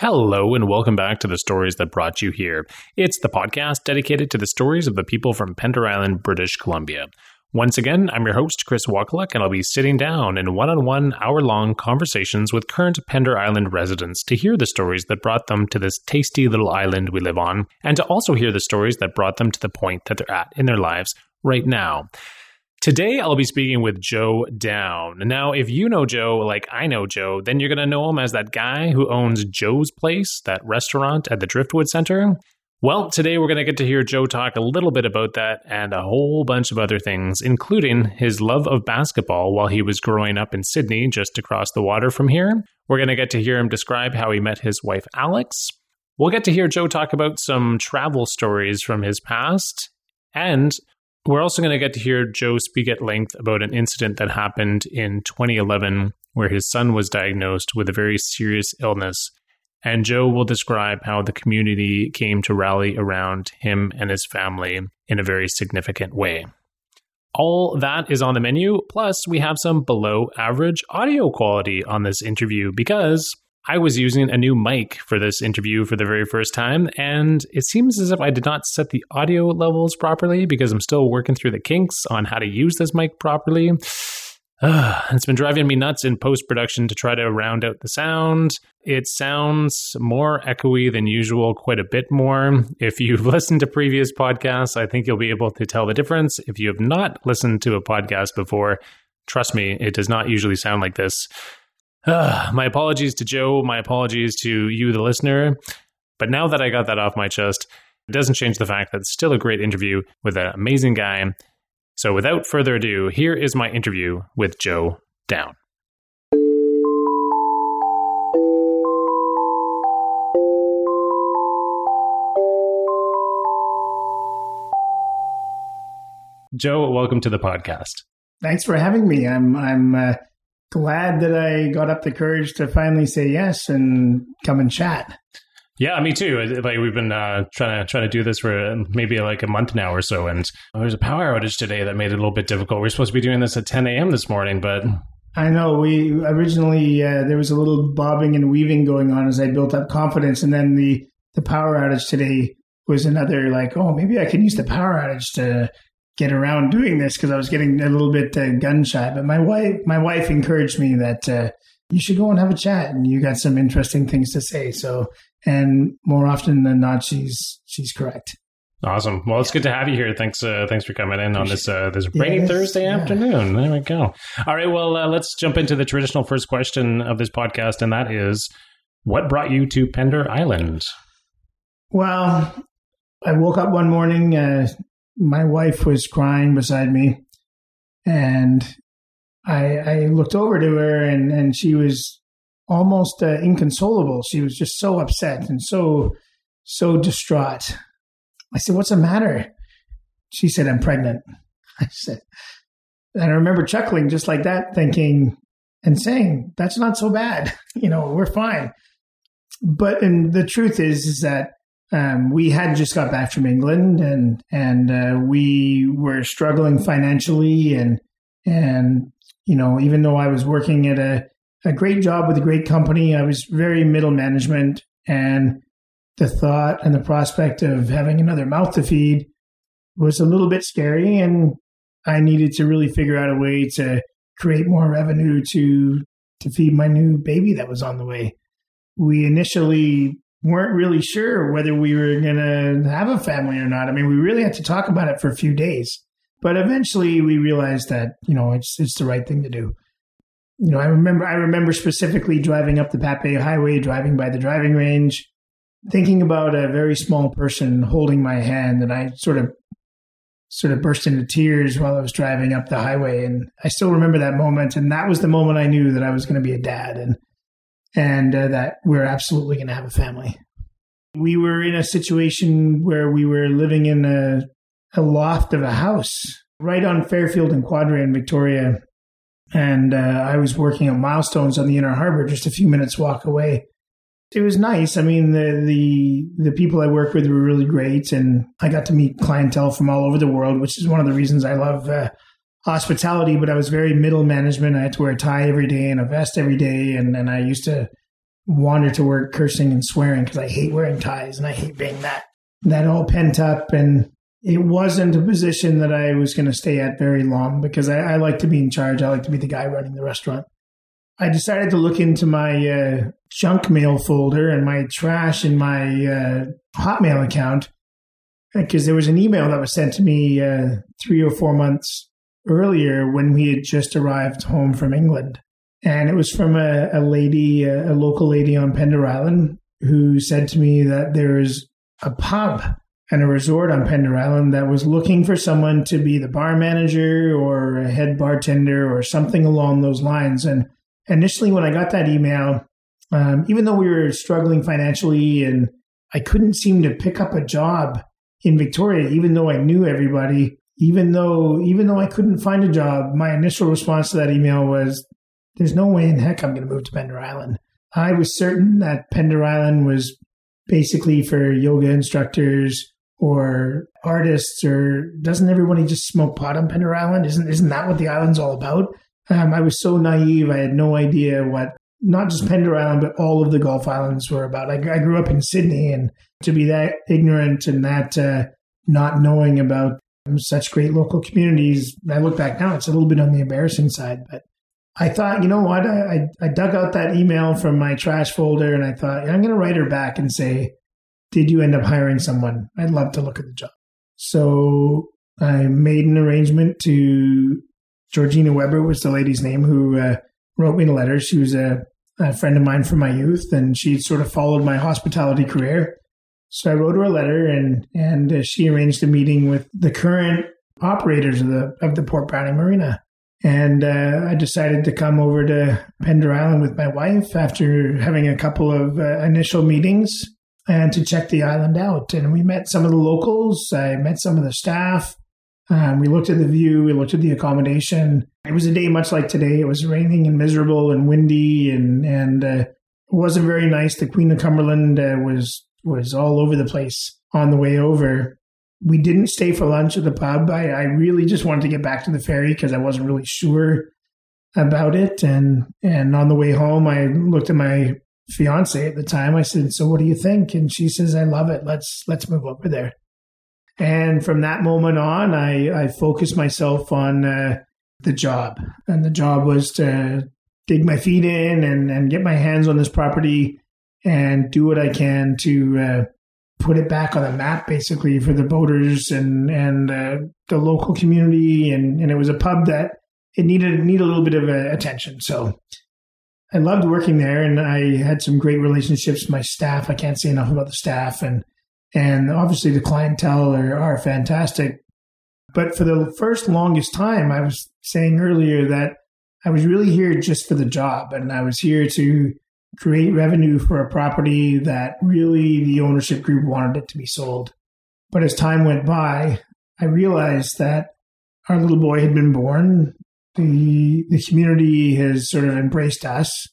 Hello, and welcome back to the stories that brought you here. It's the podcast dedicated to the stories of the people from Pender Island, British Columbia. Once again, I'm your host, Chris Wakaluk, and I'll be sitting down in one on one, hour long conversations with current Pender Island residents to hear the stories that brought them to this tasty little island we live on, and to also hear the stories that brought them to the point that they're at in their lives right now. Today, I'll be speaking with Jo Down. Now, if you know Jo like I know Jo, then you're going to know him as that guy who owns Jo's Place, that restaurant at the Driftwood Center. Well, today we're going to get to hear Jo talk a little bit about that and a whole bunch of other things, including his love of basketball while he was growing up in Sidney, just across the water from here. We're going to get to hear him describe how he met his wife, Alex. We'll get to hear Jo talk about some travel stories from his past. And we're also going to get to hear Jo speak at length about an incident that happened in 2011 where his son was diagnosed with a very serious illness. And Jo will describe how the community came to rally around him and his family in a very significant way. All that is on the menu. Plus, we have some below average audio quality on this interview because I was using a new mic for this interview for the very first time, and it seems as if I did not set the audio levels properly because I'm still working through the kinks on how to use this mic properly. Uh, it's been driving me nuts in post production to try to round out the sound. It sounds more echoey than usual, quite a bit more. If you've listened to previous podcasts, I think you'll be able to tell the difference. If you have not listened to a podcast before, trust me, it does not usually sound like this. Uh, my apologies to Jo. My apologies to you, the listener. But now that I got that off my chest, it doesn't change the fact that it's still a great interview with an amazing guy. So without further ado, here is my interview with Jo Down. Jo, welcome to the podcast. Thanks for having me. I'm I'm uh, glad that I got up the courage to finally say yes and come and chat. Yeah, me too. Like we've been uh, trying to trying to do this for maybe like a month now or so, and there's a power outage today that made it a little bit difficult. We are supposed to be doing this at 10 a.m. this morning, but I know we originally uh, there was a little bobbing and weaving going on as I built up confidence, and then the the power outage today was another like, oh, maybe I can use the power outage to get around doing this because I was getting a little bit uh, gun shy. But my wife, my wife encouraged me that uh, you should go and have a chat, and you got some interesting things to say. So, and more often than not, she's she's correct. Awesome. Well, it's good to have you here. Thanks, uh, thanks for coming in on this uh, this rainy yes, Thursday yeah. afternoon. There we go. All right. Well, uh, let's jump into the traditional first question of this podcast, and that is, what brought you to Pender Island? Well, I woke up one morning, uh, my wife was crying beside me, and I, I looked over to her, and, and she was almost uh, inconsolable. She was just so upset and so so distraught. I said, "What's the matter?" She said, "I'm pregnant." I said, and I remember chuckling just like that, thinking and saying, "That's not so bad. you know, we're fine." But and the truth is, is that um, we had just got back from England and and uh, we were struggling financially and and you know even though I was working at a a great job with a great company, I was very middle management and the thought and the prospect of having another mouth to feed was a little bit scary and I needed to really figure out a way to create more revenue to to feed my new baby that was on the way. We initially weren't really sure whether we were going to have a family or not. I mean, we really had to talk about it for a few days, but eventually we realized that you know it's it's the right thing to do. You know, I remember I remember specifically driving up the Pat Bay Highway, driving by the driving range, thinking about a very small person holding my hand, and I sort of sort of burst into tears while I was driving up the highway. And I still remember that moment. And that was the moment I knew that I was going to be a dad. And and uh, that we're absolutely going to have a family. We were in a situation where we were living in a, a loft of a house right on Fairfield and Quadra in Victoria. And uh, I was working at Milestones on the Inner Harbor, just a few minutes walk away. It was nice. I mean, the the the people I worked with were really great, and I got to meet clientele from all over the world, which is one of the reasons I love uh, hospitality, but I was very middle management. I had to wear a tie every day and a vest every day. And, and I used to wander to work cursing and swearing because I hate wearing ties and I hate being that that all pent up and it wasn't a position that I was going to stay at very long because I, I, like to be in charge. I like to be the guy running the restaurant. I decided to look into my uh, junk mail folder and my trash in my uh, Hotmail account because there was an email that was sent to me uh, three or four months earlier when we had just arrived home from England. And it was from a, a lady, a, a local lady on Pender Island, who said to me that there is a pub and a resort on Pender Island that was looking for someone to be the bar manager or a head bartender or something along those lines. And initially, when I got that email, um, even though we were struggling financially and I couldn't seem to pick up a job in Victoria, even though I knew everybody, even though even though I couldn't find a job, my initial response to that email was, "There's no way in heck I'm going to move to Pender Island." I was certain that Pender Island was basically for yoga instructors or artists, or doesn't everybody just smoke pot on Pender Island? Isn't isn't that what the island's all about? Um, I was so naive; I had no idea what not just Pender Island, but all of the Gulf Islands were about. I, I grew up in Sidney, and to be that ignorant and that uh, not knowing about such great local communities, I look back now, it's a little bit on the embarrassing side. But I thought, you know what? I, I, dug out that email from my trash folder, and I thought I'm going to write her back and say, "Did you end up hiring someone? I'd love to look at the job." So I made an arrangement to Georgina Weber was the lady's name who uh, wrote me the letter. She was a a friend of mine from my youth, and she sort of followed my hospitality career. So I wrote her a letter, and and uh, she arranged a meeting with the current operators of the of the Port Browning Marina. And uh, I decided to come over to Pender Island with my wife after having a couple of uh, initial meetings and to check the island out. And we met some of the locals. I met some of the staff. Um, we looked at the view, we looked at the accommodation. It was a day much like today. It was raining and miserable and windy, and and uh, it wasn't very nice. The Queen of Cumberland uh, was was all over the place on the way over. We didn't stay for lunch at the pub. I, I really just wanted to get back to the ferry because I wasn't really sure about it. And and on the way home, I looked at my fiance at the time. I said, "So what do you think?" And she says, "I love it. Let's let's move over there." And from that moment on, I, I focused myself on uh, the job. And the job was to dig my feet in and, and get my hands on this property and do what I can to uh, put it back on the map, basically, for the boaters and, and uh, the local community. And, and it was a pub that it needed, needed a little bit of uh, attention. So I loved working there and I had some great relationships with my staff. I can't say enough about the staff. And and obviously, the clientele are, are fantastic. But for the first longest time, I was saying earlier that I was really here just for the job. And I was here to create revenue for a property that really the ownership group wanted it to be sold. But as time went by, I realized that our little boy had been born. The, the community has sort of embraced us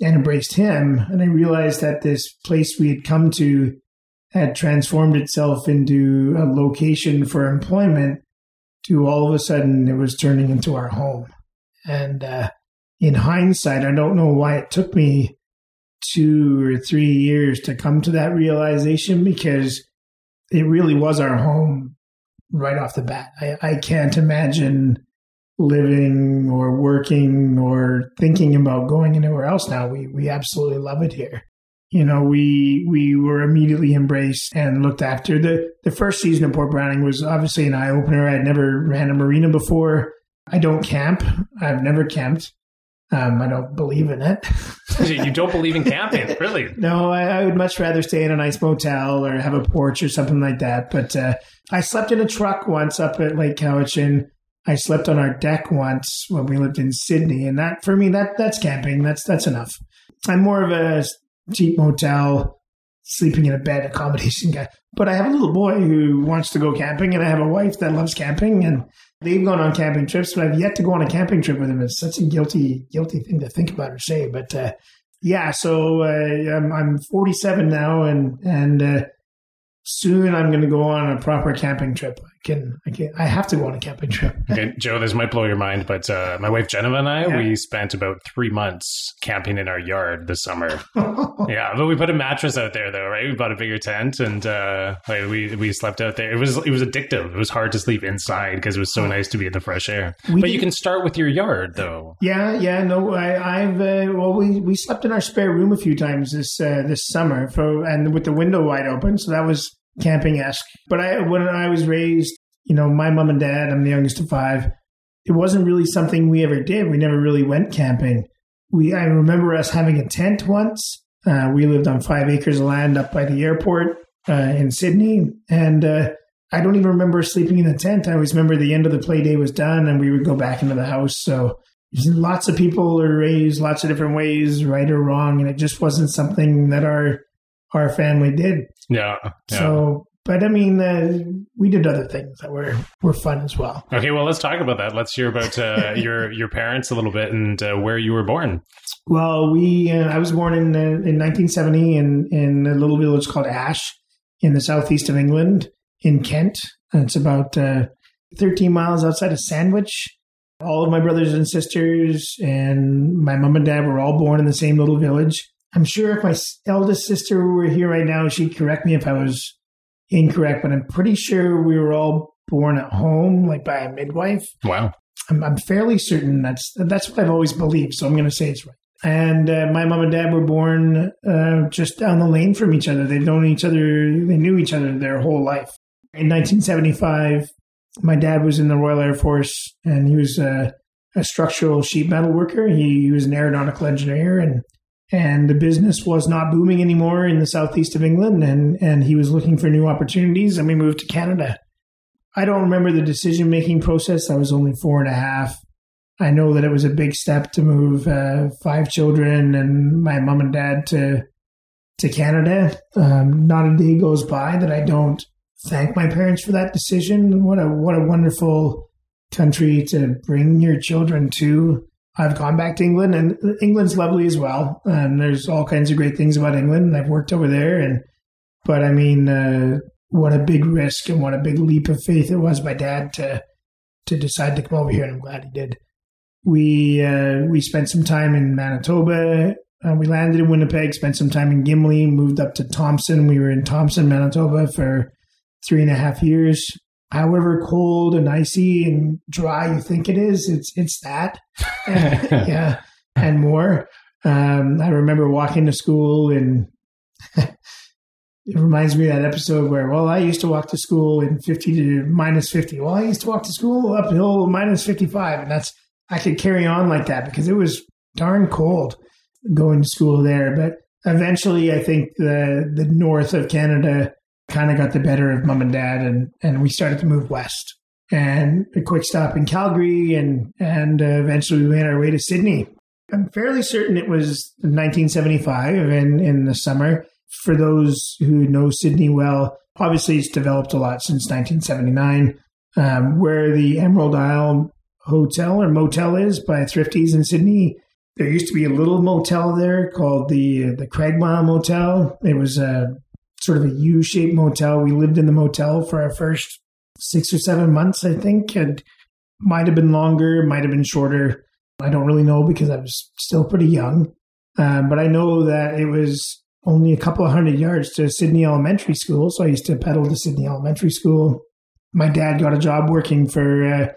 and embraced him. And I realized that this place we had come to had transformed itself into a location for employment to all of a sudden it was turning into our home. And uh, in hindsight, I don't know why it took me two or three years to come to that realization because it really was our home right off the bat. I, I can't imagine living or working or thinking about going anywhere else now. We we absolutely love it here you know, we we were immediately embraced and looked after. The the first season of Port Browning was obviously an eye opener. I'd never ran a marina before. I don't camp. I've never camped. Um, I don't believe in it. you don't believe in camping, really? No, I, I, would much rather stay in a nice motel or have a porch or something like that. But uh, I slept in a truck once up at Lake Cowichan. I slept on our deck once when we lived in Sidney, and that for me that that's camping. That's that's enough. I'm more of a cheap motel, sleeping in a bed accommodation guy. But I have a little boy who wants to go camping, and I have a wife that loves camping, and they've gone on camping trips, but I've yet to go on a camping trip with him. It's such a guilty, guilty thing to think about or say. But uh, yeah, so uh, I'm, I'm 47 now, and and uh, soon I'm going to go on a proper camping trip can I can I have to go on a camping trip. okay, Jo, this might blow your mind, but uh, my wife Jennifer and I, yeah. we spent about three months camping in our yard this summer. yeah, but we put a mattress out there though, right? We bought a bigger tent and uh, like we we slept out there. It was it was addictive. It was hard to sleep inside because it was so oh. nice to be in the fresh air. We but did, you can start with your yard though. Yeah, yeah. No, I, have uh, well, we we slept in our spare room a few times this uh, this summer for and with the window wide open, so that was camping esque. But I, when I was raised, you know, my mom and dad, I'm the youngest of five. It wasn't really something we ever did. We never really went camping. We, I remember us having a tent once. Uh, we lived on five acres of land up by the airport uh, in Sidney, and uh, I don't even remember sleeping in the tent. I always remember the end of the play day was done, and we would go back into the house. So lots of people are raised lots of different ways, right or wrong, and it just wasn't something that our our family did. Yeah. yeah. So, but I mean, uh, we did other things that were were fun as well. Okay, well, let's talk about that. Let's hear about uh, your your parents a little bit and uh, where you were born. Well, we uh, I was born in uh, in 1970 in in a little village called Ash in the southeast of England in Kent. It's about uh, 13 miles outside of Sandwich. All of my brothers and sisters and my mom and dad were all born in the same little village. I'm sure if my eldest sister were here right now, she'd correct me if I was incorrect, but I'm pretty sure we were all born at home, like by a midwife. Wow. I'm, I'm fairly certain that's that's what I've always believed, so I'm going to say it's right. And uh, my mom and dad were born uh, just down the lane from each other. They've known each other, they knew each other their whole life. In 1975, my dad was in the Royal Air Force and he was a, a structural sheet metal worker. He, he was an aeronautical engineer and and the business was not booming anymore in the southeast of England, and and he was looking for new opportunities, and we moved to Canada. I don't remember the decision making process. I was only four and a half. I know that it was a big step to move uh, five children and my mom and dad to to Canada. Um, not a day goes by that I don't thank my parents for that decision. What a what a wonderful country to bring your children to. I've gone back to England, and England's lovely as well. And there's all kinds of great things about England. And I've worked over there, and but I mean, uh, what a big risk and what a big leap of faith it was by Dad to to decide to come over here, and I'm glad he did. We uh, we spent some time in Manitoba. Uh, we landed in Winnipeg, spent some time in Gimli, moved up to Thompson. We were in Thompson, Manitoba for three and a half years however cold and icy and dry you think it is, it's it's that. yeah, and more. Um, I remember walking to school and it reminds me of that episode where, well, I used to walk to school in 50 to minus 50. Well, I used to walk to school uphill minus 55. And that's, I could carry on like that because it was darn cold going to school there. But eventually, I think the, the north of Canada kind of got the better of mom and dad, and and we started to move west. And a quick stop in Calgary, and and uh, eventually we made our way to Sidney. I'm fairly certain it was 1975 in in the summer. For those who know Sidney well, obviously it's developed a lot since 1979. Um, where the Emerald Isle Hotel or Motel is by Thrifties in Sidney. There used to be a little motel there called the the Cragmile Motel. It was a sort of a U shaped motel. We lived in the motel for our first six or seven months, I think. And might have been longer, might have been shorter. I don't really know because I was still pretty young. Um, but I know that it was only a couple of hundred yards to Sidney Elementary School. So I used to pedal to Sidney Elementary School. My dad got a job working for, uh,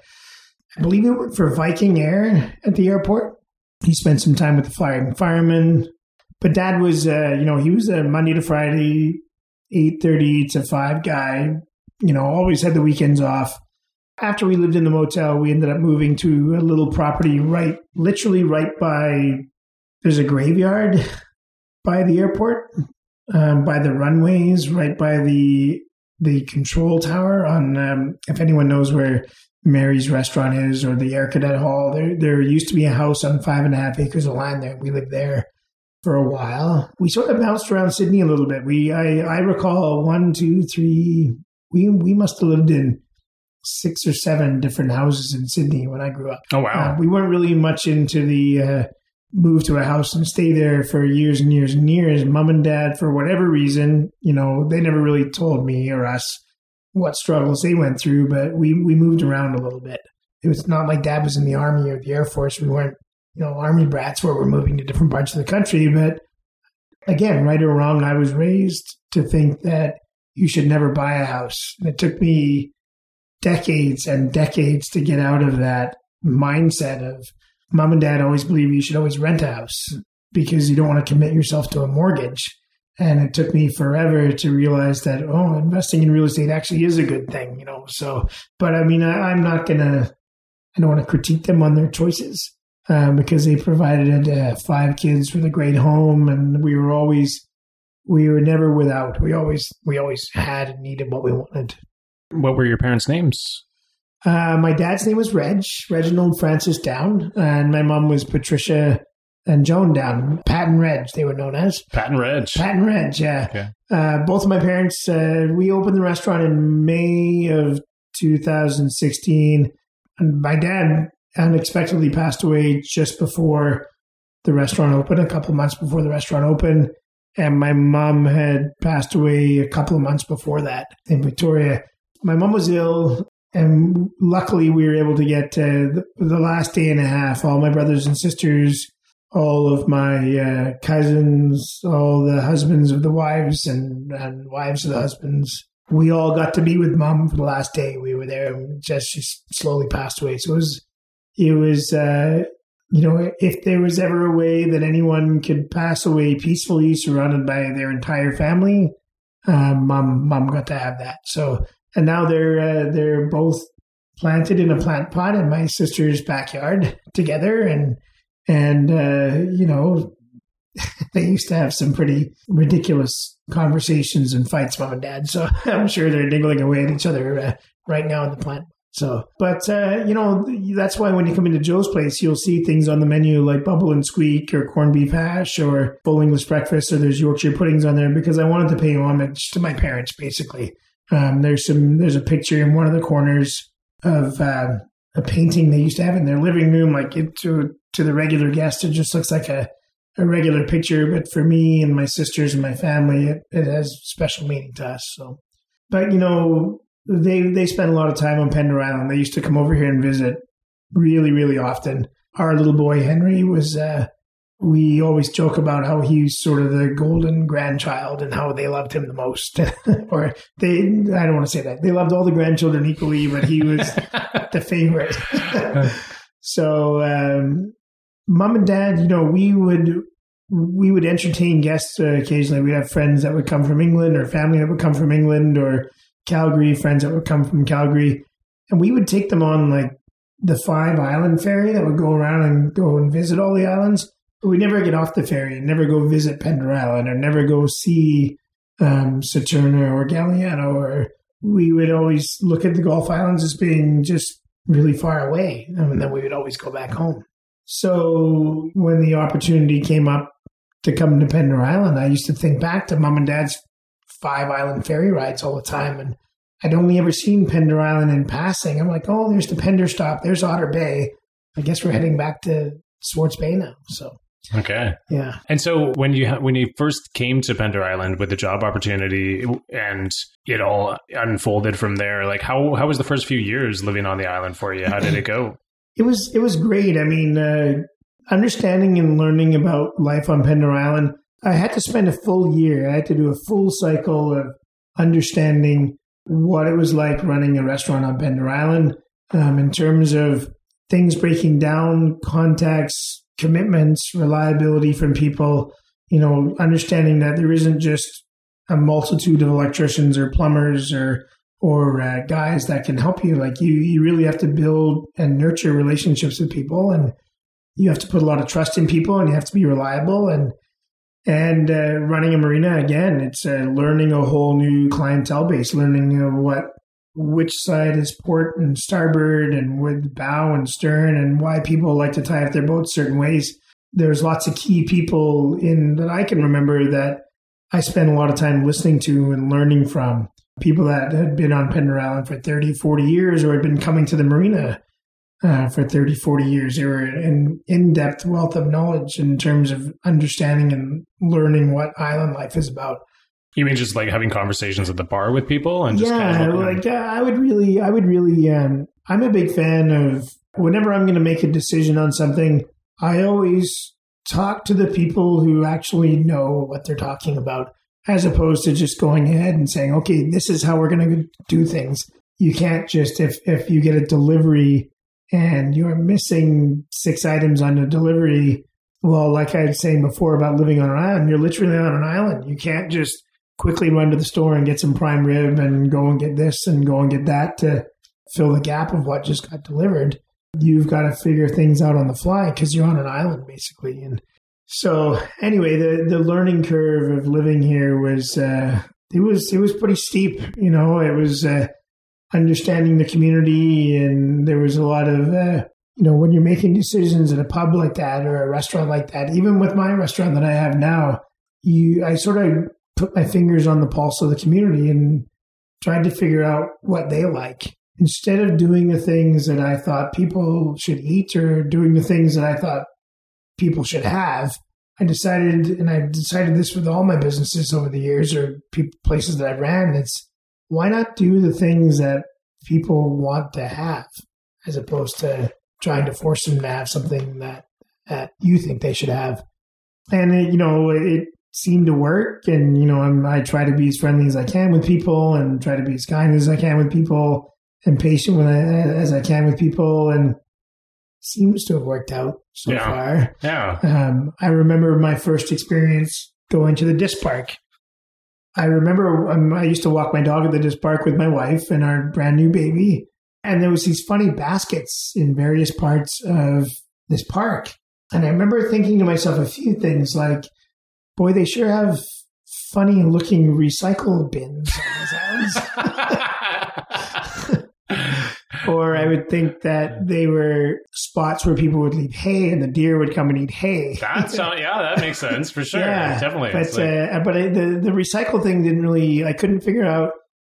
I believe it worked for Viking Air at the airport. He spent some time with the flying firemen. But dad was, uh, you know, he was a Monday to Friday 8.30 to 5 guy, you know, always had the weekends off. After we lived in the motel, we ended up moving to a little property right, literally right by, there's a graveyard by the airport, um, by the runways, right by the the control tower on, um, if anyone knows where Mary's restaurant is or the Air Cadet Hall, there, there used to be a house on five and a half acres of land there. We lived there for a while. We sort of bounced around Sidney a little bit. We I, I recall one, two, three. We we must have lived in six or seven different houses in Sidney when I grew up. Oh wow! Uh, we weren't really much into the uh, move to a house and stay there for years and years and years. Mom and dad, for whatever reason, you know, they never really told me or us what struggles they went through, but we we moved around a little bit. It was not like dad was in the army or the air force. We weren't, you know, army brats where we're moving to different parts of the country. But again, right or wrong, I was raised to think that you should never buy a house. And it took me decades and decades to get out of that mindset of mom and dad always believe you should always rent a house because you don't want to commit yourself to a mortgage. And it took me forever to realize that, oh, investing in real estate actually is a good thing, you know. So, but I mean, I, am not to, I don't want to critique them on their choices uh, because they provided uh, five kids with a great home and we were always, we were never without. We always, we always had and needed what we wanted. What were your parents' names? Uh, my dad's name was Reg, Reginald Francis Down, and my mom was Patricia and Joan Down, Pat and Reg, they were known as. Pat and Reg. Pat and Reg, yeah. Okay. Uh, both of my parents, uh, we opened the restaurant in May of 2016. And my dad unexpectedly passed away just before the restaurant opened, a couple months before the restaurant opened. And my mom had passed away a couple of months before that in Victoria. My mom was ill and luckily we were able to get the, the, last day and a half. All my brothers and sisters, all of my uh, cousins, all the husbands of the wives and, and wives of the husbands. We all got to be with mom for the last day. We were there, and just she slowly passed away. So it was, it was, uh, you know, if there was ever a way that anyone could pass away peacefully, surrounded by their entire family, uh, mom, mom got to have that. So and now they're uh, they're both planted in a plant pot in my sister's backyard together, and and uh, you know they used to have some pretty ridiculous conversations and fights, mom and dad. So I'm sure they're niggling away at each other uh, right now in the plant. So, but uh, you know, that's why when you come into Jo's place, you'll see things on the menu like bubble and squeak or corned beef hash or full English breakfast or there's Yorkshire puddings on there because I wanted to pay homage to my parents, basically. Um, there's some there's a picture in one of the corners of uh, a painting they used to have in their living room. Like it to to the regular guest, it just looks like a a regular picture, but for me and my sisters and my family, it, it has special meaning to us. So, but you know, they they spend a lot of time on Pender Island. They used to come over here and visit really, really often. Our little boy Henry was uh, we always joke about how he's sort of the golden grandchild and how they loved him the most. or they, I don't want to say that. They loved all the grandchildren equally, but he was the favorite. so, um, mom and dad, you know, we would, we would entertain guests uh, occasionally. We'd have friends that would come from England or family that would come from England or Calgary, friends that would come from Calgary. And we would take them on like the five island ferry that would go around and go and visit all the islands But we never get off the ferry and never go visit Pender Island or never go see um, Saturna or Galiano or we would always look at the Gulf Islands as being just really far away and then we would always go back home. So when the opportunity came up to come to Pender Island, I used to think back to mom and dad's five island ferry rides all the time and I'd only ever seen Pender Island in passing. I'm like, oh, there's the Pender stop. There's Otter Bay. I guess we're heading back to Swartz Bay now. So Okay. Yeah. And so when you when you first came to Pender Island with the job opportunity and it all unfolded from there, like how how was the first few years living on the island for you? How did it go? it was it was great. I mean, uh, understanding and learning about life on Pender Island. I had to spend a full year. I had to do a full cycle of understanding what it was like running a restaurant on Pender Island um, in terms of things breaking down, contacts, commitments, reliability from people, you know, understanding that there isn't just a multitude of electricians or plumbers or or uh, guys that can help you. Like you, you really have to build and nurture relationships with people, and you have to put a lot of trust in people, and you have to be reliable. And and uh, running a marina again, it's uh, learning a whole new clientele base, learning what which side is port and starboard and with bow and stern and why people like to tie up their boats certain ways. There's lots of key people in that I can remember that I spent a lot of time listening to and learning from. People that had been on Pender Island for 30, 40 years or had been coming to the marina uh, for 30, 40 years. They were an in depth wealth of knowledge in terms of understanding and learning what island life is about. You mean just like having conversations at the bar with people and just yeah, kind of like uh, I would really, I would really. Um, I'm a big fan of whenever I'm going to make a decision on something. I always talk to the people who actually know what they're talking about, as opposed to just going ahead and saying, "Okay, this is how we're going to do things." You can't just if if you get a delivery and you're missing six items on the delivery. Well, like I was saying before about living on an island, you're literally on an island. You can't just quickly run to the store and get some prime rib and go and get this and go and get that to fill the gap of what just got delivered. You've got to figure things out on the fly because you're on an island basically. And so anyway, the the learning curve of living here was uh, it was it was pretty steep. You know, it was uh, understanding the community, and there was a lot of uh, you know when you're making decisions at a pub like that or a restaurant like that. Even with my restaurant that I have now, you I sort of put my fingers on the pulse of the community and tried to figure out what they like instead of doing the things that I thought people should eat or doing the things that I thought people should have. I decided, and I decided this with all my businesses over the years or places that I ran. It's why not do the things that people want to have, as opposed to trying to force them to have something that that you think they should have. And it, you know, it seemed to work. And, you know, I'm, I try to be as friendly as I can with people and try to be as kind as I can with people and patient when I, as I can with people. And seems to have worked out so Yeah. far. Yeah. Um, I remember my first experience going to the disc park. I remember um, I used to walk my dog at the disc park with my wife and our brand new baby. And there was these funny baskets in various parts of this park. And I remember thinking to myself a few things like, boy, they sure have funny looking recycle bins on these islands. or I would think that they were spots where people would leave hay and the deer would come and eat hay. That sound, yeah, that makes sense for sure. Yeah, Definitely. But like- uh, but I, the the recycle thing didn't really. I couldn't figure out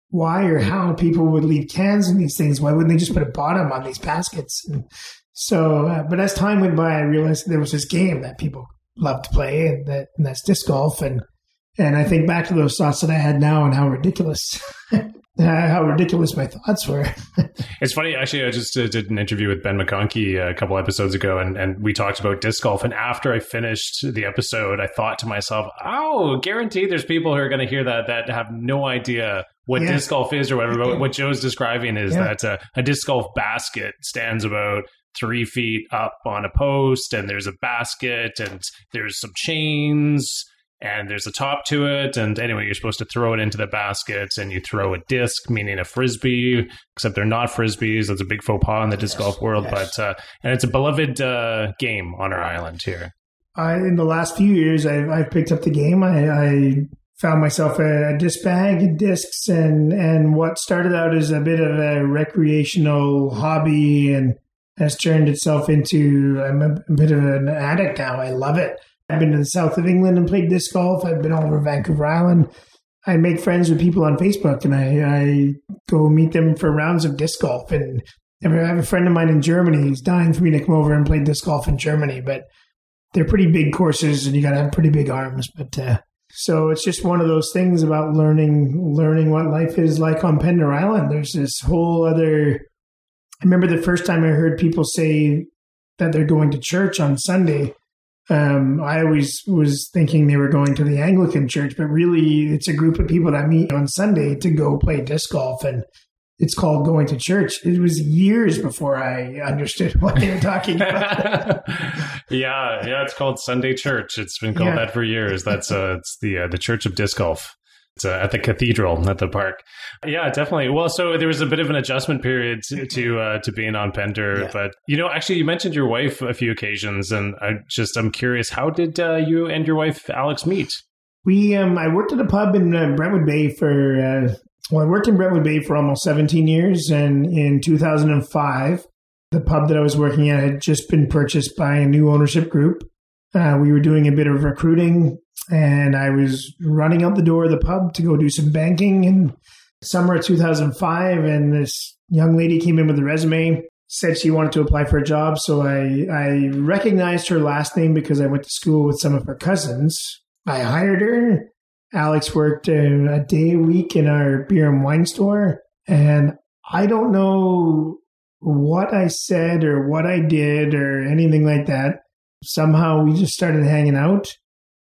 why or how people would leave cans in these things. Why wouldn't they just put a bottom on these baskets? And so, uh, but as time went by, I realized there was this game that people love to play, and that and that's disc golf. And and I think back to those thoughts that I had now, and how ridiculous. How ridiculous my thoughts were. It's funny, actually. I just uh, did an interview with Ben McConkey a couple episodes ago, and, and we talked about disc golf. And after I finished the episode, I thought to myself, "Oh, guaranteed, there's people who are going to hear that that have no idea what Yeah. disc golf is or whatever." But what Jo's describing is Yeah. that uh, a disc golf basket stands about three feet up on a post, and there's a basket, and there's some chains. And there's a top to it, and anyway, you're supposed to throw it into the basket, and you throw a disc, meaning a frisbee, except they're not frisbees. That's a big faux pas in the disc Yes, golf world, yes. but uh, and it's a beloved uh, game on our island here. I, in the last few years, I've, I've picked up the game. I, I found myself a, a disc bag and discs, and and what started out as a bit of a recreational hobby and has turned itself into I'm a bit of an addict now. I love it. I've been to the south of England and played disc golf. I've been all over Vancouver Island. I make friends with people on Facebook, and I, I go meet them for rounds of disc golf. And I have a friend of mine in Germany. He's dying for me to come over and play disc golf in Germany, but they're pretty big courses and you got to have pretty big arms but uh, so it's just one of those things about learning learning what life is like on pender island there's this whole other i remember the first time i heard people say that they're going to church on sunday um, i always was thinking they were going to the anglican church but really it's a group of people that meet on sunday to go play disc golf and it's called going to church it was years before i understood what they were talking about yeah, yeah, it's called Sunday Church. It's been called Yeah. that for years. That's uh, it's the uh, the Church of Disc Golf. It's uh, at the cathedral, at the park. Yeah, definitely. Well, so there was a bit of an adjustment period to to, uh, to being on Pender, Yeah. but you know, actually, you mentioned your wife a few occasions, and I just I'm curious, how did uh, you and your wife Alex meet? We um, I worked at a pub in uh, Brentwood Bay for uh, well, I worked in Brentwood Bay for almost 17 years, and in 2005, the pub that I was working at had just been purchased by a new ownership group. Uh, we were doing a bit of recruiting, and I was running out the door of the pub to go do some banking in summer of 2005, and this young lady came in with a resume. Said she wanted to apply for a job, so I I recognized her last name because I went to school with some of her cousins. I hired her, Alex worked a, a day a week in our beer and wine store. And I don't know what I said or what I did or anything like that. Somehow we just started hanging out.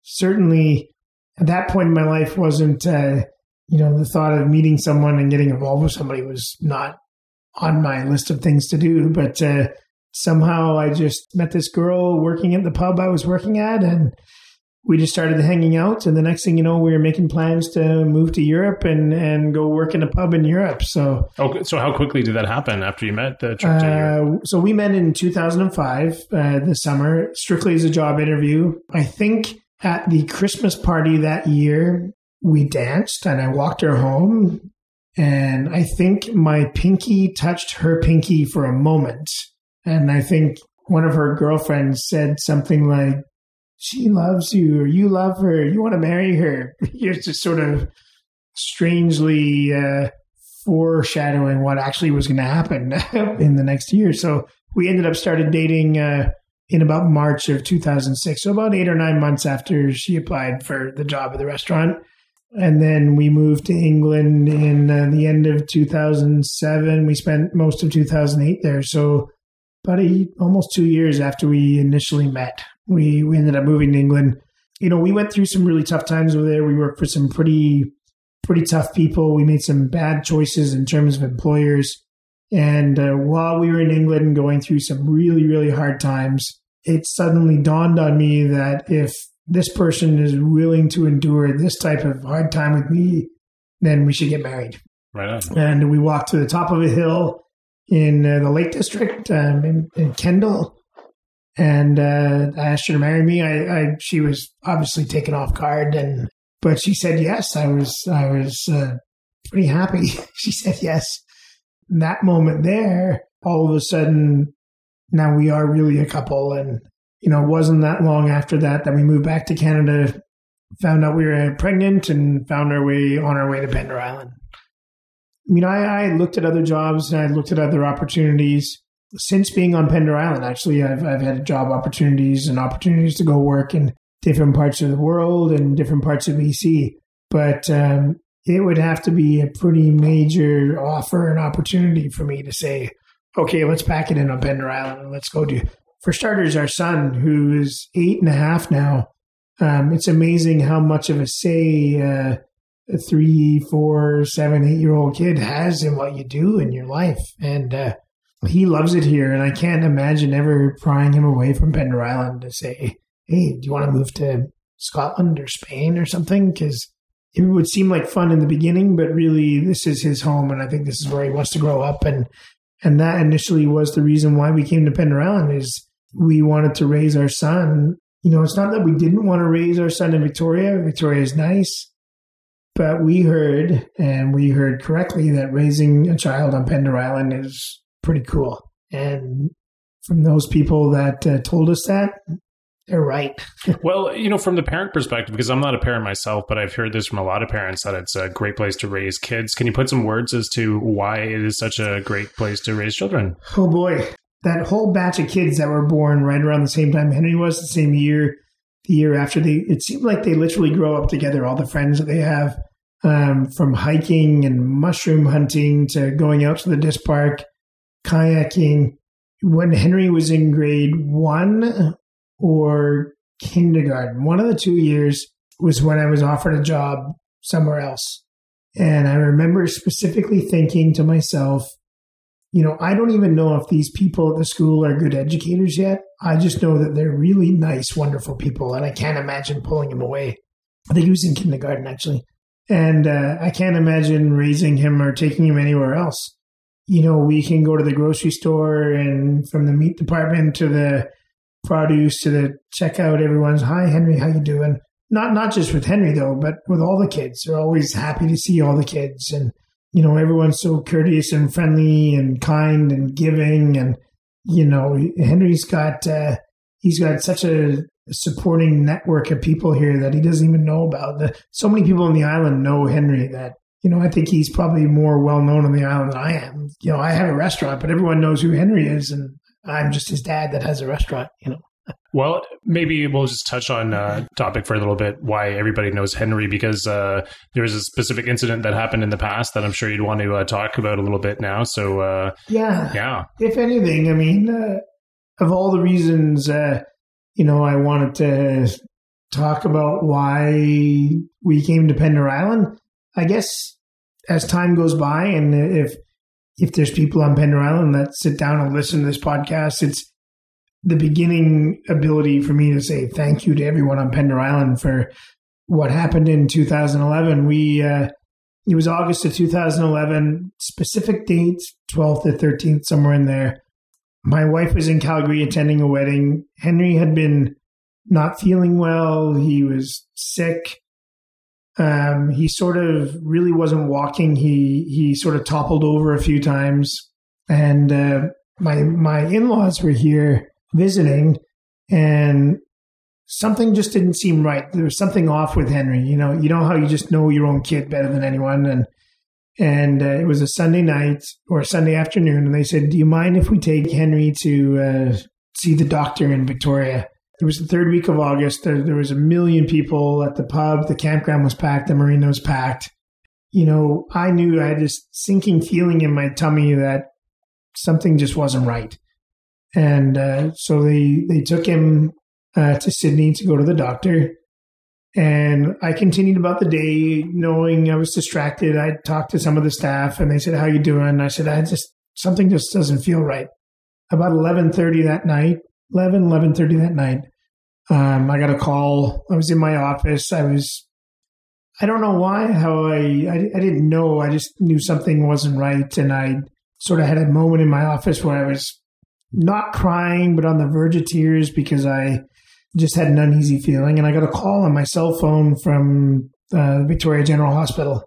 Certainly, at that point in my life, wasn't uh, you know the thought of meeting someone and getting involved with somebody was not on my list of things to do. But uh, somehow I just met this girl working at the pub I was working at, and we just started hanging out. And the next thing you know, we were making plans to move to Europe and, and go work in a pub in Europe. So, oh, so how quickly did that happen after you met the trip uh, So we met in 2005, uh, the summer, strictly as a job interview. I think at the Christmas party that year, we danced and I walked her home. And I think my pinky touched her pinky for a moment. And I think one of her girlfriends said something like, she loves you or you love her, you want to marry her. You're just sort of strangely uh, foreshadowing what actually was going to happen in the next year. So we ended up started dating uh, in about March of 2006. So about eight or nine months after she applied for the job at the restaurant. And then we moved to England in uh, the end of 2007. We spent most of 2008 there. So about a, almost two years after we initially met we we ended up moving to England. You know, we went through some really tough times over there. We worked for some pretty pretty tough people. We made some bad choices in terms of employers. And uh, while we were in England and going through some really really hard times, it suddenly dawned on me that if this person is willing to endure this type of hard time with me, then we should get married. Right on. And we walked to the top of a hill in uh, the Lake District um, in, in Kendal and uh, I asked her to marry me. I, I, she was obviously taken off guard, and but she said yes. I was I was uh, pretty happy. she said yes. That moment there, all of a sudden, now we are really a couple, and you know, it wasn't that long after that that we moved back to Canada, found out we were pregnant, and found our way on our way to Pender Island. I mean, I, I looked at other jobs and I looked at other opportunities since being on Pender Island, actually, I've, I've had job opportunities and opportunities to go work in different parts of the world and different parts of BC. But um, it would have to be a pretty major offer and opportunity for me to say, okay, let's pack it in on Pender Island and let's go do. For starters, our son, who is eight and a half now, um, it's amazing how much of a say uh, a three, four, seven, eight year old kid has in what you do in your life. And uh, he loves it here, and I can't imagine ever prying him away from Pender Island to say, "Hey, do you want to move to Scotland or Spain or something?" Because it would seem like fun in the beginning, but really, this is his home, and I think this is where he wants to grow up. and And that initially was the reason why we came to Pender Island is we wanted to raise our son. You know, it's not that we didn't want to raise our son in Victoria. Victoria is nice, but we heard, and we heard correctly, that raising a child on Pender Island is pretty cool. And from those people that uh, told us that, they're right. well, you know, from the parent perspective, because I'm not a parent myself, but I've heard this from a lot of parents that it's a great place to raise kids. Can you put some words as to why it is such a great place to raise children? Oh boy, that whole batch of kids that were born right around the same time Henry was, the same year, the year after they, it seemed like they literally grow up together. All the friends that they have, um, from hiking and mushroom hunting to going out to the disc park kayaking when Henry was in grade one or kindergarten. One of the two years was when I was offered a job somewhere else. And I remember specifically thinking to myself, you know, I don't even know if these people at the school are good educators yet. I just know that they're really nice, wonderful people. And I can't imagine pulling him away. I think he was in kindergarten, actually. And uh, I can't imagine raising him or taking him anywhere else you know, we can go to the grocery store and from the meat department to the produce to the checkout, everyone's, hi, Henry, how you doing? Not, not just with Henry though, but with all the kids. They're always happy to see all the kids. And, you know, everyone's so courteous and friendly and kind and giving. And, you know, Henry's got, uh, he's got such a supporting network of people here that he doesn't even know about. So many people on the island know Henry that you know, I think he's probably more well known on the island than I am. You know, I have a restaurant, but everyone knows who Henry is, and I'm just his dad that has a restaurant. You know. well, maybe we'll just touch on uh, topic for a little bit. Why everybody knows Henry because uh, there was a specific incident that happened in the past that I'm sure you'd want to uh, talk about a little bit now. So uh, yeah, yeah. If anything, I mean, uh, of all the reasons, uh, you know, I wanted to talk about why we came to Pender Island. I guess as time goes by, and if if there's people on Pender Island that sit down and listen to this podcast, it's the beginning ability for me to say thank you to everyone on Pender Island for what happened in 2011. We uh, it was August of 2011, specific date 12th to 13th, somewhere in there. My wife was in Calgary attending a wedding. Henry had been not feeling well. He was sick. Um, he sort of really wasn't walking. He he sort of toppled over a few times, and uh, my my in laws were here visiting, and something just didn't seem right. There was something off with Henry. You know, you know how you just know your own kid better than anyone, and and uh, it was a Sunday night or a Sunday afternoon, and they said, "Do you mind if we take Henry to uh, see the doctor in Victoria?" It was the third week of August. There, there was a million people at the pub. The campground was packed. The marina was packed. You know, I knew I had this sinking feeling in my tummy that something just wasn't right. And uh, so they, they took him uh, to Sidney to go to the doctor. And I continued about the day knowing I was distracted. I talked to some of the staff and they said, how you doing? I said, I just, something just doesn't feel right. About 1130 that night, 11, 1130 that night, um, I got a call. I was in my office. I was, I don't know why, how I, I, I didn't know. I just knew something wasn't right. And I sort of had a moment in my office where I was not crying, but on the verge of tears because I just had an uneasy feeling. And I got a call on my cell phone from uh, Victoria General Hospital.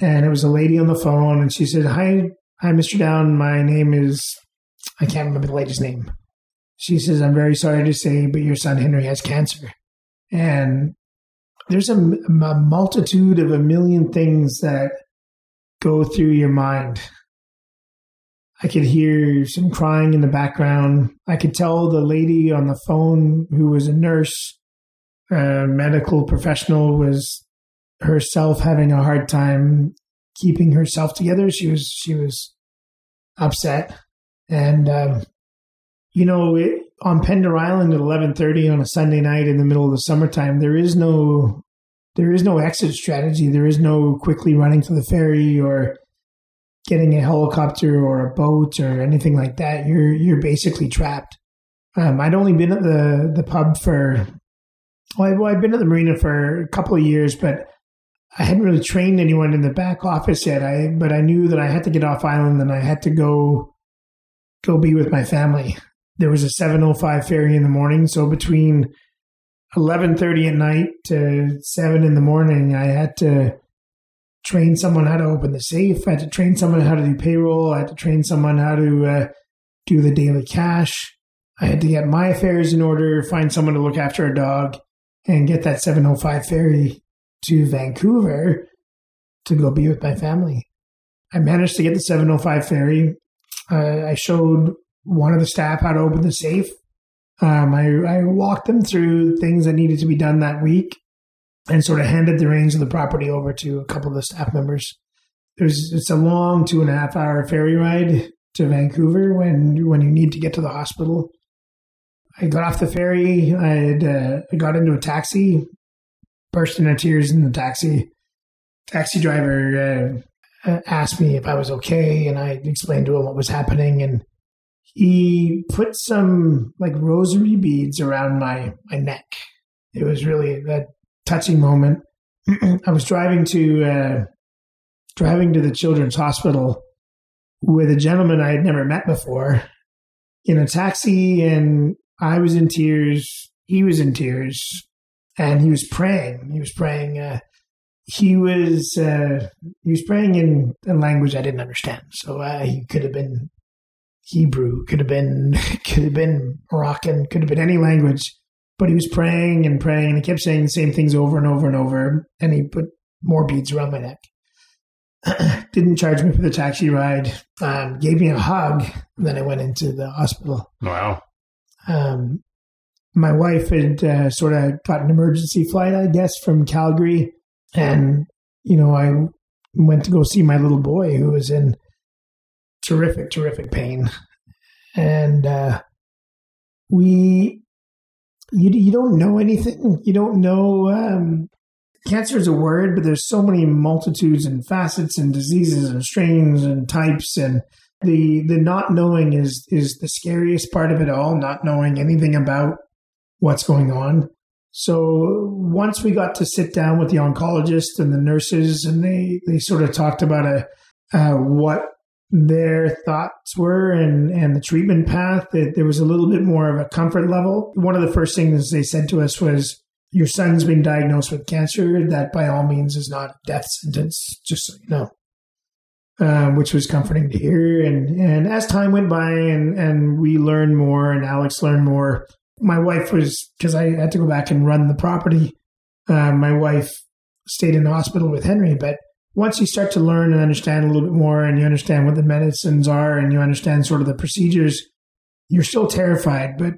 And it was a lady on the phone, and she said, Hi, hi, Mr. Down. My name is, I can't remember the lady's name. She says, I'm very sorry to say, but your son Henry has cancer. And there's a, a multitude of a million things that go through your mind. I could hear some crying in the background. I could tell the lady on the phone, who was a nurse, a medical professional, was herself having a hard time keeping herself together. She was she was upset, and um, you know, it, on Pender Island at eleven thirty on a Sunday night in the middle of the summertime, there is no there is no exit strategy. There is no quickly running to the ferry or getting a helicopter or a boat or anything like that. You're you're basically trapped. Um, I'd only been at the the pub for well, I've been at the marina for a couple of years, but I hadn't really trained anyone in the back office yet. I but I knew that I had to get off island and I had to go go be with my family there was a 705 ferry in the morning. So between 11:30 at night to 7 in the morning, I had to train someone how to open the safe. I had to train someone how to do payroll. I had to train someone how to uh, do the daily cash. I had to get my affairs in order, find someone to look after a dog, and get that 705 ferry to Vancouver to go be with my family. I managed to get the 705 ferry. Uh, I showed one of the staff how to open the safe. Um, I, I walked them through things that needed to be done that week and sort of handed the reins of the property over to a couple of the staff members. There's it's a long two and a half hour ferry ride to Vancouver when when you need to get to the hospital. I got off the ferry. I had uh, I got into a taxi, burst into tears in the taxi. Taxi driver uh, asked me if I was okay, and I explained to him what was happening. And he put some like rosary beads around my my neck. It was really a touching moment. I was driving to uh, driving to the children's hospital with a gentleman I had never met before in a taxi, and I was in tears. He was in tears, and he was praying. He was praying. Uh, he was uh, he was praying in a language I didn't understand. So uh, he could have been Hebrew, could have been could have been Moroccan, could have been any language. But he was praying and praying, and he kept saying the same things over and over and over. And he put more beads around my neck. Didn't charge me for the taxi ride. Um, gave me a hug. And then I went into the hospital. Wow. Um, my wife had uh, sort of got an emergency flight, I guess, from Calgary. And, you know, I went to go see my little boy who was in terrific, terrific pain. And uh, we, you, you don't know anything. You don't know. Um, cancer is a word, but there's so many multitudes and facets and diseases and strains and types and the the not knowing is is the scariest part of it all not knowing anything about what's going on. So once we got to sit down with the oncologist and the nurses, and they they sort of talked about a uh, what their thoughts were and and the treatment path, that there was a little bit more of a comfort level. One of the first things they said to us was, "Your son's been diagnosed with cancer. That by all means is not a death sentence. Just so you know." Um, which was comforting to hear. And and as time went by and and we learned more, and Alex learned more, my wife was because I had to go back and run the property. Uh, my wife stayed in the hospital with Henry, but once you start to learn and understand a little bit more, and you understand what the medicines are, and you understand sort of the procedures, you're still terrified, but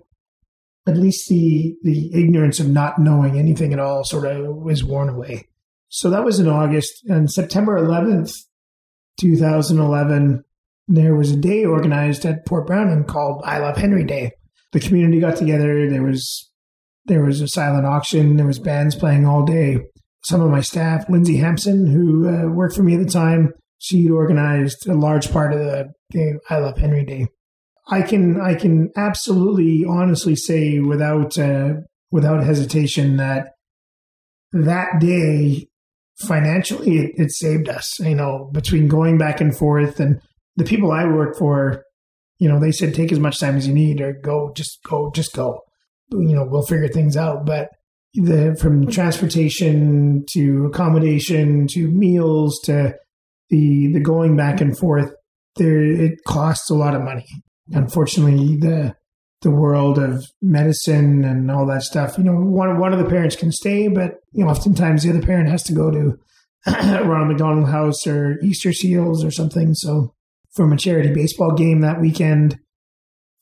at least the the ignorance of not knowing anything at all sort of was worn away. So that was in August, and September 11th, 2011, there was a day organized at Port Browning called I Love Henry Day the community got together. There was there was a silent auction. There was bands playing all day. Some of my staff, Lindsay Hampson, who uh, worked for me at the time, she organized a large part of the day. I love Henry Day. I can I can absolutely honestly say without uh, without hesitation that that day financially it, it saved us. You know, between going back and forth and the people I work for you know, they said take as much time as you need or go, just go, just go. You know, we'll figure things out. But the from transportation to accommodation to meals to the the going back and forth, there it costs a lot of money. Unfortunately, the the world of medicine and all that stuff. You know, one one of the parents can stay, but you know, oftentimes the other parent has to go to Ronald McDonald House or Easter Seals or something. So from a charity baseball game that weekend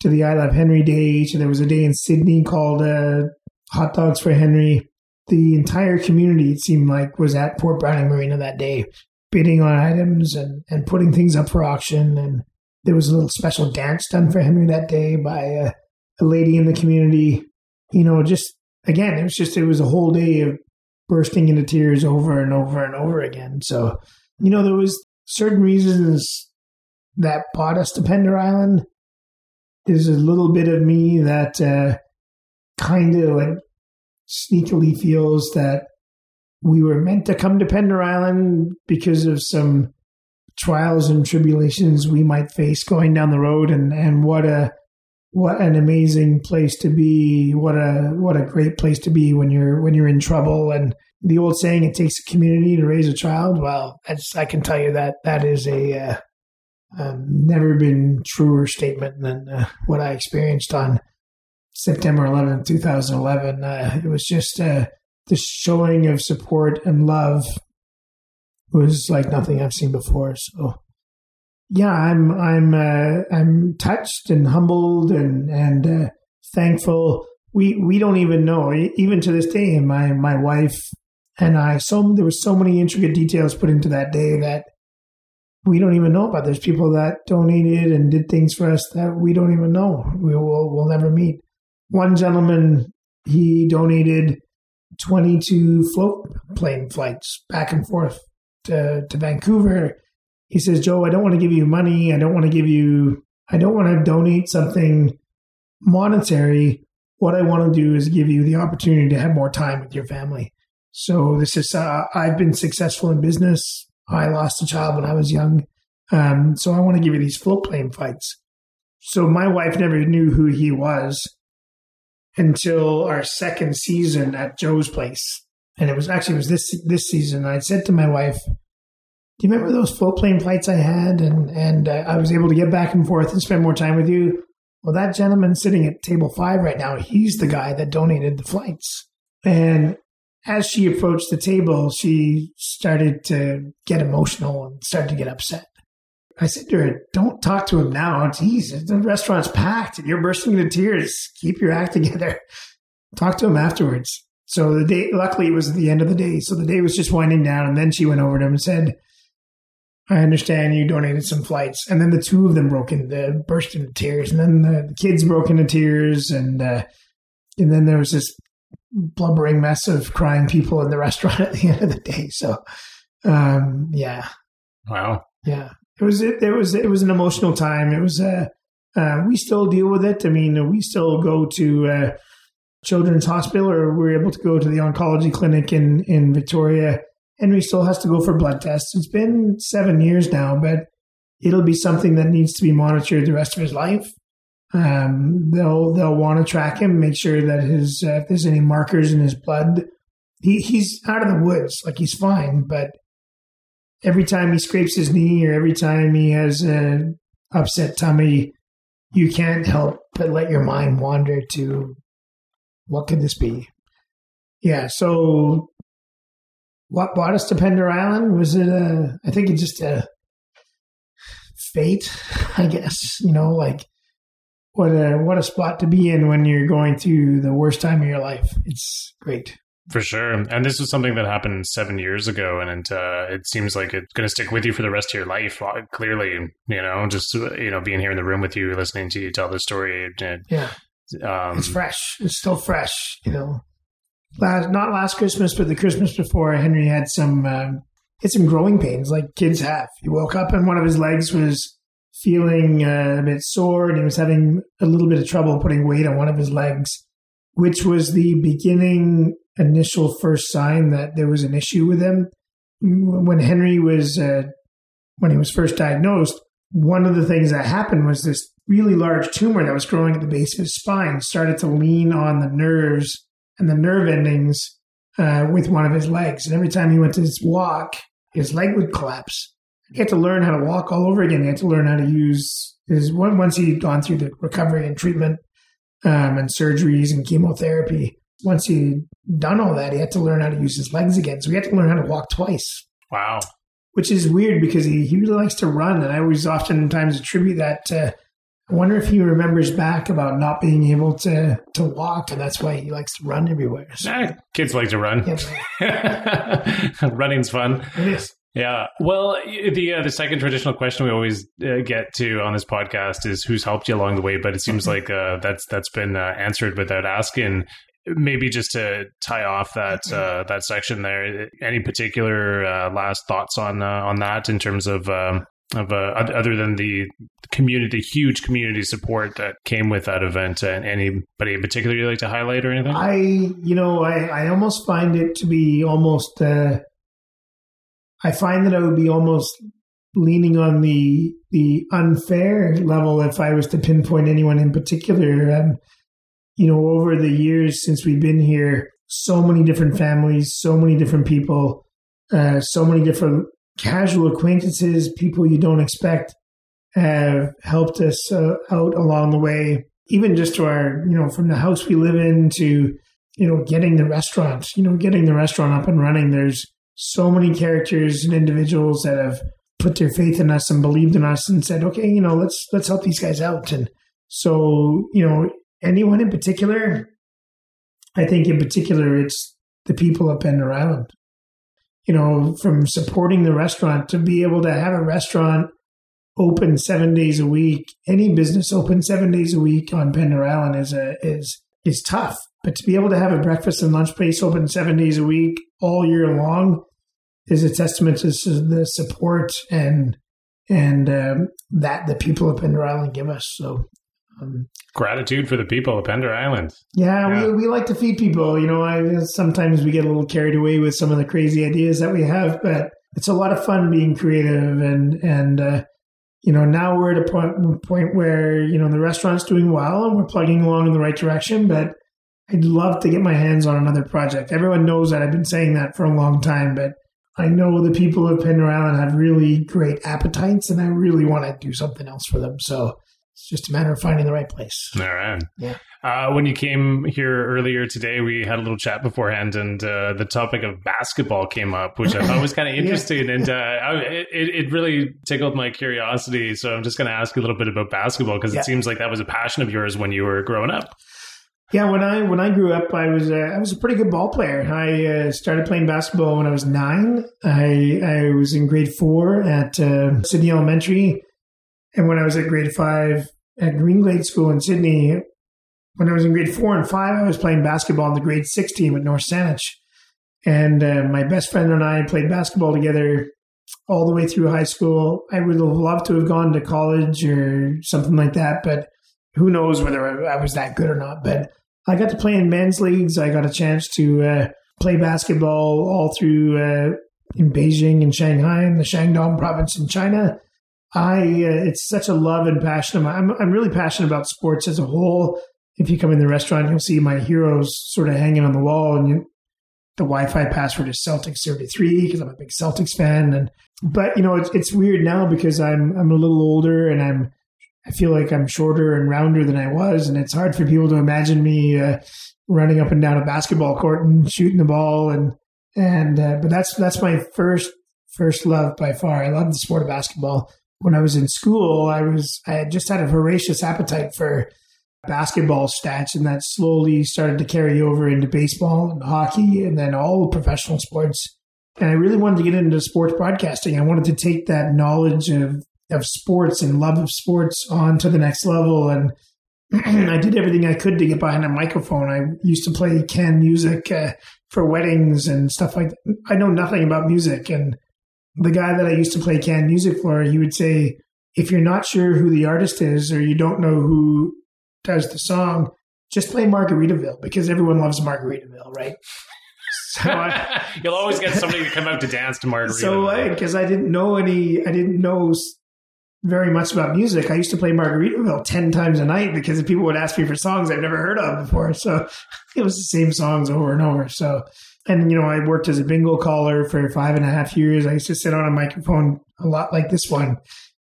to the I Love Henry Day. There was a day in Sidney called uh, Hot Dogs for Henry. The entire community, it seemed like, was at Port Browning Marina that day, bidding on items and, and putting things up for auction. And there was a little special dance done for Henry that day by a, a lady in the community. You know, just again, it was just, it was a whole day of bursting into tears over and over and over again. So, you know, there was certain reasons that brought us to Pender Island There's a little bit of me that uh, kind of like sneakily feels that we were meant to come to Pender Island because of some trials and tribulations we might face going down the road. And and what a what an amazing place to be. What a what a great place to be when you're when you're in trouble. And the old saying it takes a community to raise a child. Well that's i can tell you that that is a uh, um, never been truer statement than uh, what I experienced on September 11, 2011. Uh, it was just uh, the showing of support and love was like nothing I've seen before. So, yeah, I'm I'm uh, I'm touched and humbled and and uh, thankful. We we don't even know even to this day. My my wife and I so there were so many intricate details put into that day that we don't even know about. There's people that donated and did things for us that we don't even know. We will we'll never meet. One gentleman he donated 22 float plane flights back and forth to, to Vancouver. He says, Jo, I don't want to give you money. I don't want to give you, I don't want to donate something monetary. What I want to do is give you the opportunity to have more time with your family. So this is, uh, I've been successful in business. I lost a child when I was young. Um, so I want to give you these float plane fights. So my wife never knew who he was until our second season at Jo's place. And it was actually it was this this season. I said to my wife, "Do you remember those float plane flights I had, and and uh, I was able to get back and forth and spend more time with you?" Well, that gentleman sitting at table five right now, he's the guy that donated the flights. And as she approached the table, she started to get emotional and started to get upset. I said to her, Don't talk to him now. Jeez, the restaurant's packed. And you're bursting into tears. Keep your act together. Talk to him afterwards. So the day, luckily, it was the end of the day. So the day was just winding down, and then she went over to him and said, "I understand you donated some flights." And then the two of them broke into burst into tears, and then the, the kids broke into tears, and uh, and then there was this blubbering mess of crying people in the restaurant at the end of the day. So, um, yeah, wow, yeah, it was it, it was it was an emotional time. It was uh, uh, we still deal with it. I mean, we still go to uh, Children's Hospital, or we're able to go to the oncology clinic in in Victoria. Henry still has to go for blood tests. It's been seven years now, but it'll be something that needs to be monitored the rest of his life. Um, they'll they'll want to track him, make sure that his uh, if there's any markers in his blood, he he's out of the woods, like he's fine. But every time he scrapes his knee or every time he has an upset tummy, you can't help but let your mind wander to what could this be? Yeah, so what brought us to Pender Island? Was it a? I think it's just a fate, I guess. You know, like what a what a spot to be in when you're going through the worst time of your life. It's great. For sure. And this was something that happened seven years ago, and it, uh, it seems like it's going to stick with you for the rest of your life. Uh, clearly, you know, just, you know, being here in the room with you, listening to you tell the story. It, yeah. Um, it's fresh. It's still fresh, you know. Last, not last Christmas, but the Christmas before, Henry had some, um, had some growing pains like kids have. He woke up and one of his legs was feeling uh, a bit sore and he was having a little bit of trouble putting weight on one of his legs, which was the beginning initial first sign that there was an issue with him. When Henry was, uh, when he was first diagnosed, one of the things that happened was this really large tumor that was growing at the base of his spine started to lean on the nerves and the nerve endings uh, with one of his legs. And every time he went to walk, his leg would collapse he had to learn how to walk all over again. He had to learn how to use his once he'd gone through the recovery and treatment um, and surgeries and chemotherapy. Once he'd done all that, he had to learn how to use his legs again. So he had to learn how to walk twice. Wow. Which is weird because he, he really likes to run. And I always oftentimes attribute that to I wonder if he remembers back about not being able to to walk, and that's why he likes to run everywhere. So, nah, kids like to run. Yeah. Running's fun. It is. Yeah. Well, the uh, the second traditional question we always uh, get to on this podcast is who's helped you along the way, but it seems like uh, that's that's been uh, answered without asking. Maybe just to tie off that uh, that section there. Any particular uh, last thoughts on on that in terms of um, of other than the community, huge community support that came with that event, and anybody in particular you like to highlight or anything? I, you know, I, I almost find it to be almost I find that I would be almost leaning on the the unfair level if I was to pinpoint anyone in particular. Um, you know, over the years since we've been here, so many different families, so many different people, uh, so many different casual acquaintances, people you don't expect, have helped us uh, out along the way. Even just to our, you know, from the house we live in to, you know, getting the restaurant, you know, getting the restaurant up and running. There's so many characters and individuals that have put their faith in us and believed in us and said, okay, you know, let's let's help these guys out. And so, you know, anyone in particular, I think in particular it's the people of Pender Island. You know, from supporting the restaurant to be able to have a restaurant open seven days a week, any business open seven days a week on Pender Island is a is is tough. But to be able to have a breakfast and lunch place open seven days a week all year long is a testament to the support and and um, that the people of Pender Island give us. So um, gratitude for the people of Pender Island. Yeah, yeah, We, we like to feed people. You know, I sometimes we get a little carried away with some of the crazy ideas that we have, but it's a lot of fun being creative and and uh, you know now we're at a point point where you know the restaurant's doing well and we're plugging along in the right direction, but I'd love to get my hands on another project. Everyone knows that I've been saying that for a long time, but I know the people of Pender Island have really great appetites, and I really want to do something else for them. So it's just a matter of finding the right place. All right. Yeah. Uh, when you came here earlier today, we had a little chat beforehand, and uh, the topic of basketball came up, which I thought was kind of interesting, yeah. and uh, it, it really tickled my curiosity. So I'm just going to ask you a little bit about basketball because yeah. it seems like that was a passion of yours when you were growing up. Yeah, when I when I grew up, I was uh, I was a pretty good ball player. I uh, started playing basketball when I was nine. I I was in grade four at uh, Sidney Elementary, and when I was at grade five at Greenglade School in Sidney, when I was in grade four and five, I was playing basketball on the grade six team at North Saanich. And uh, my best friend and I played basketball together all the way through high school. I would have loved to have gone to college or something like that, but who knows whether I was that good or not. But I got to play in men's leagues. I got a chance to uh, play basketball all through uh, in Beijing and Shanghai in the Shandong province in China. I uh, it's such a love and passion. I'm I'm really passionate about sports as a whole. If you come in the restaurant, you'll see my heroes sort of hanging on the wall, and you, the Wi-Fi password is Celtics 33 because I'm a big Celtics fan. And but you know it's it's weird now because I'm I'm a little older and I'm I feel like I'm shorter and rounder than I was, and it's hard for people to imagine me uh, running up and down a basketball court and shooting the ball. And and uh, but that's that's my first first love by far. I love the sport of basketball. When I was in school, I was I had just had a voracious appetite for basketball stats, and that slowly started to carry over into baseball and hockey, and then all professional sports. And I really wanted to get into sports broadcasting. I wanted to take that knowledge of of sports and love of sports on to the next level. And I did everything I could to get behind a microphone. I used to play canned music uh, for weddings and stuff like that. I know nothing about music. And the guy that I used to play canned music for, he would say, if you're not sure who the artist is or you don't know who does the song, just play Margaritaville because everyone loves Margaritaville, right? So I, You'll always get somebody to come out to dance to Margaritaville. So because I, I didn't know any, I didn't know very much about music. I used to play Margaritaville 10 times a night because people would ask me for songs I've never heard of before. So it was the same songs over and over. So, and you know, I worked as a bingo caller for five and a half years. I used to sit on a microphone a lot like this one.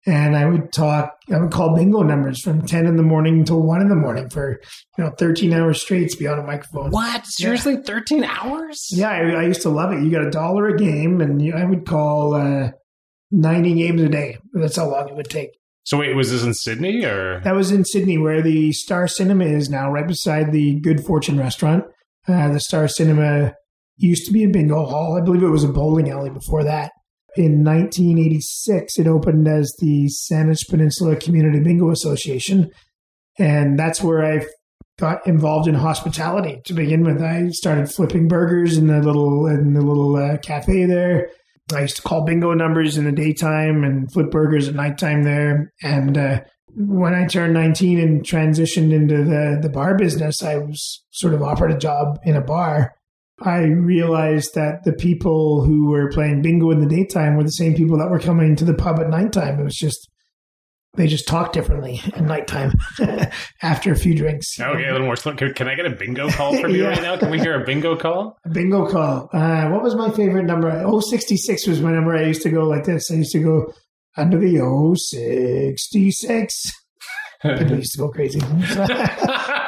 And I would talk, I would call bingo numbers from 10 in the morning until 1 in the morning for, you know, 13 hours straight to be on a microphone. What? Seriously? Yeah. 13 hours? Yeah, I, I, used to love it. You got a dollar a game, and you, I would call, uh, 90 games a day. That's how long it would take. So wait, was this in Sidney or? That was in Sidney, where the Star Cinema is now, right beside the Good Fortune restaurant. Uh, the Star Cinema used to be a bingo hall. I believe it was a bowling alley before that. In 1986, it opened as the Saanich Peninsula Community Bingo Association, and that's where I got involved in hospitality to begin with. I started flipping burgers in the little in the little uh, cafe there. I used to call bingo numbers in the daytime and flip burgers at nighttime there. And uh, when I turned 19 and transitioned into the, the bar business, I was sort of offered a job in a bar. I realized that the people who were playing bingo in the daytime were the same people that were coming to the pub at nighttime. It was just they just talk differently at nighttime after a few drinks. Okay, a little more slow. Can, can I get a bingo call from you yeah. right now? Can we hear a bingo call? A bingo call. Uh, what was my favorite number? 066 was my number. I used to go like this. I used to go under the 066. People used to go crazy.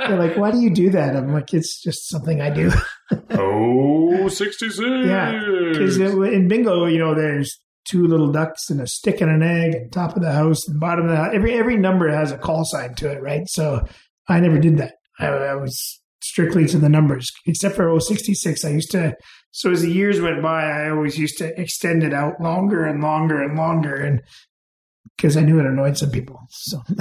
They're like, why do you do that? I'm like, it's just something I do. oh, 66. Yeah. Because in bingo, you know, there's two little ducks and a stick and an egg and top of the house and bottom of the house. Every every number has a call sign to it, right? So I never did that. I, I was strictly to the numbers, except for 066. I used to. So as the years went by, I always used to extend it out longer and longer and longer, and because I knew it annoyed some people. So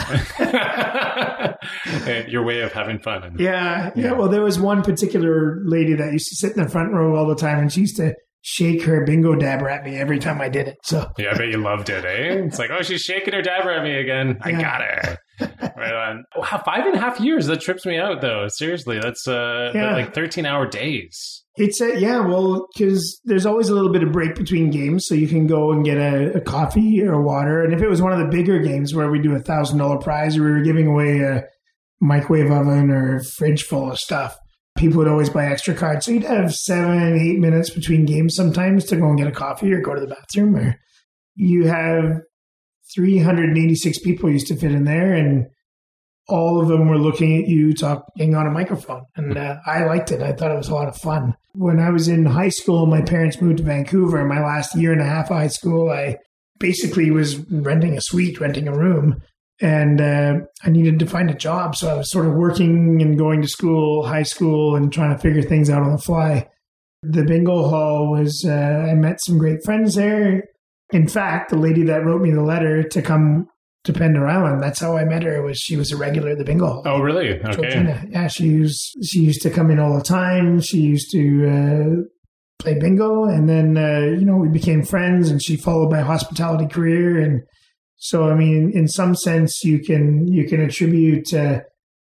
your way of having fun. And, yeah, yeah, yeah. Well, there was one particular lady that used to sit in the front row all the time, and she used to shake her bingo dabber at me every time I did it. So yeah, I bet you loved it, eh? It's like, oh, she's shaking her dabber at me again. I yeah. got her. right on. Wow, five and a half years. That trips me out, though. Seriously, that's uh, yeah. like thirteen hour days. It's a yeah, well, because there's always a little bit of break between games, so you can go and get a, a coffee or water. And if it was one of the bigger games where we do a thousand dollar prize, or we were giving away a microwave oven or fridge full of stuff, people would always buy extra cards. So you'd have seven, eight minutes between games sometimes to go and get a coffee or go to the bathroom. Or you have 386 people used to fit in there, and all of them were looking at you talking on a microphone. And uh, I liked it. I thought it was a lot of fun. When I was in high school, my parents moved to Vancouver. My last year and a half of high school, I basically was renting a suite, renting a room. And uh, I needed to find a job. So I was sort of working and going to school, high school, and trying to figure things out on the fly. The bingo hall was, uh, I met some great friends there. In fact, the lady that wrote me the letter to come to Pender Island, that's how I met her. Was she was a regular at the bingo hall. Oh, really? Okay. Yeah, she used she used to come in all the time. She used to uh, play bingo, and then uh, you know we became friends. And she followed my hospitality career, and so I mean, in some sense, you can you can attribute uh,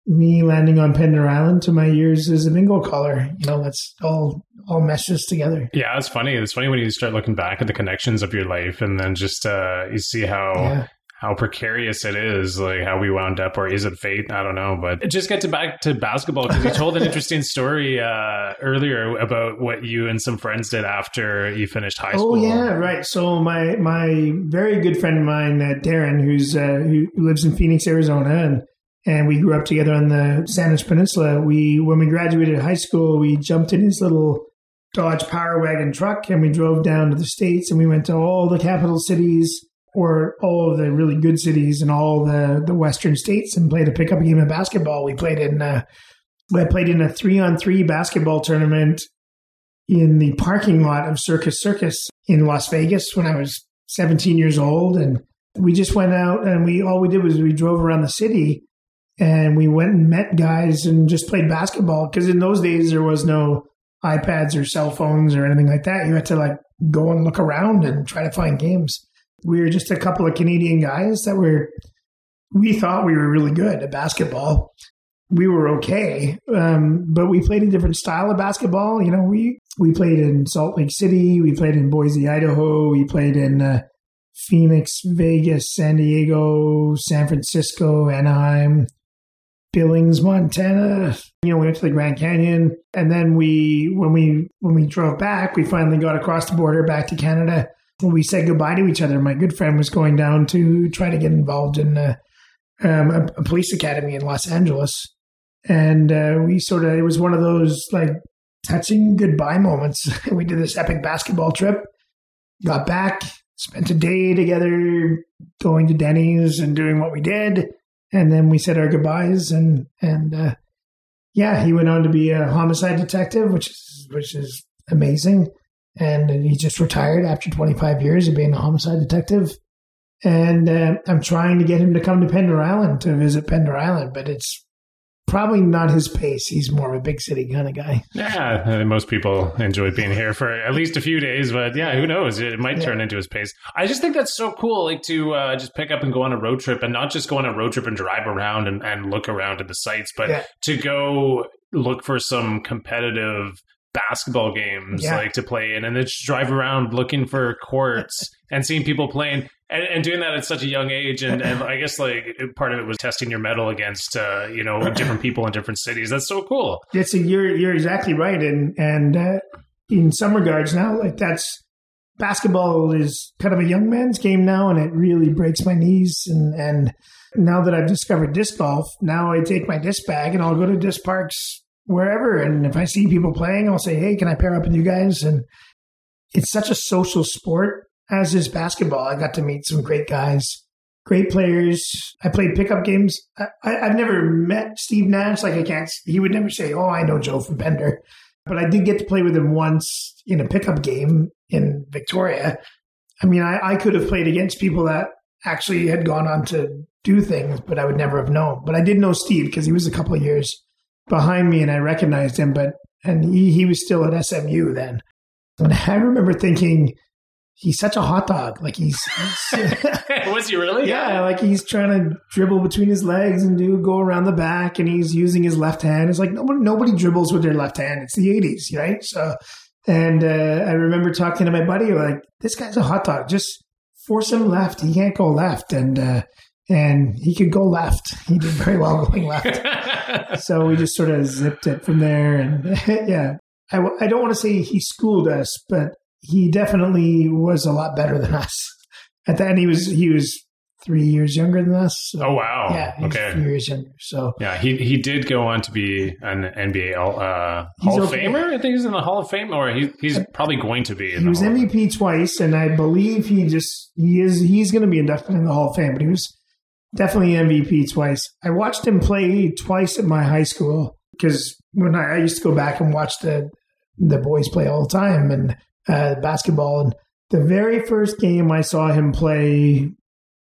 me landing on Pender Island to my years as a bingo caller. You know, that's all all meshes together. Yeah, it's funny. It's funny when you start looking back at the connections of your life, and then just uh, you see how. Yeah. How precarious it is, like how we wound up, or is it fate? I don't know. But just get to back to basketball because you told an interesting story uh, earlier about what you and some friends did after you finished high school. Oh yeah, right. So my my very good friend of mine, uh, Darren, who's uh, who lives in Phoenix, Arizona, and and we grew up together on the Saanich Peninsula. We when we graduated high school, we jumped in his little Dodge Power Wagon truck and we drove down to the states and we went to all the capital cities or all of the really good cities and all the the western states and played a pickup game of basketball. We played in uh, I played in a three on three basketball tournament in the parking lot of Circus Circus in Las Vegas when I was 17 years old and we just went out and we all we did was we drove around the city and we went and met guys and just played basketball because in those days there was no iPads or cell phones or anything like that. You had to like go and look around and try to find games. We were just a couple of Canadian guys that were we thought we were really good at basketball. We were okay, um, but we played a different style of basketball. You know, we we played in Salt Lake City, we played in Boise, Idaho, we played in uh, Phoenix, Vegas, San Diego, San Francisco, Anaheim, Billings, Montana. You know, we went to the Grand Canyon, and then we when we when we drove back, we finally got across the border back to Canada. We said goodbye to each other, my good friend was going down to try to get involved in uh, um, a, a, police academy in Los Angeles, and uh, we sort of it was one of those like touching goodbye moments. we did this epic basketball trip, got back, spent a day together, going to Denny's and doing what we did. And then we said our goodbyes and and uh, yeah he went on to be a homicide detective which is which is amazing and he just retired after 25 years of being a homicide detective and uh, i'm trying to get him to come to pender island to visit pender island but it's probably not his pace. He's more of a big city kind of guy. Yeah, most people enjoy being here for at least a few days, but yeah, who knows? It might yeah. turn into his pace. I just think that's so cool, like to uh, just pick up and go on a road trip, and not just go on a road trip and drive around and, and look around at the sights, but yeah. to go look for some competitive basketball games yeah. like to play in and then just drive around looking for courts and seeing people playing and, and, doing that at such a young age and, and i guess like part of it was testing your mettle against uh, you know different people in different cities that's so cool it's a, you're you're exactly right and and uh, in some regards now like that's basketball is kind of a young man's game now and it really breaks my knees and and now that i've discovered disc golf now i take my disc bag and i'll go to disc parks wherever. And if I see people playing, I'll say, hey, can I pair up with you guys? And it's such a social sport, as is basketball. I got to meet some great guys, great players. I played pickup games. I, have never met Steve Nash. Like, I can't, he would never say, oh, I know Jo from Pender. But I did get to play with him once in a pickup game in Victoria. I mean, I, I could have played against people that actually had gone on to do things, but I would never have known. But I did know Steve because he was a couple of years behind me and I recognized him, but and he, he was still at SMU then. And I remember thinking, he's such a hot dog. Like he's, he's was he really? Yeah, like he's trying to dribble between his legs and do go around the back, and he's using his left hand. It's like nobody nobody dribbles with their left hand. It's the '80s, right? So, and uh, I remember talking to my buddy like, this guy's a hot dog. Just force him left. He can't go left, and uh, and he could go left. He did very well going left. So we just sort of zipped it from there. And yeah, I, I don't want to say he schooled us, but he definitely was a lot better than us. At that, he was he was three years younger than us. So, oh wow! Yeah, okay, three years younger. So yeah, he he did go on to be an NBA uh, Hall of okay. Famer. I think he's in the Hall of Fame, or he, he's probably going to be. he was MVP twice, and I believe he just he is he's going to be inducted in the Hall of Fame. But he was definitely MVP twice. I watched him play twice at my high school because when I, I, used to go back and watch the the boys play all the time and uh, basketball. And the very first game I saw him play,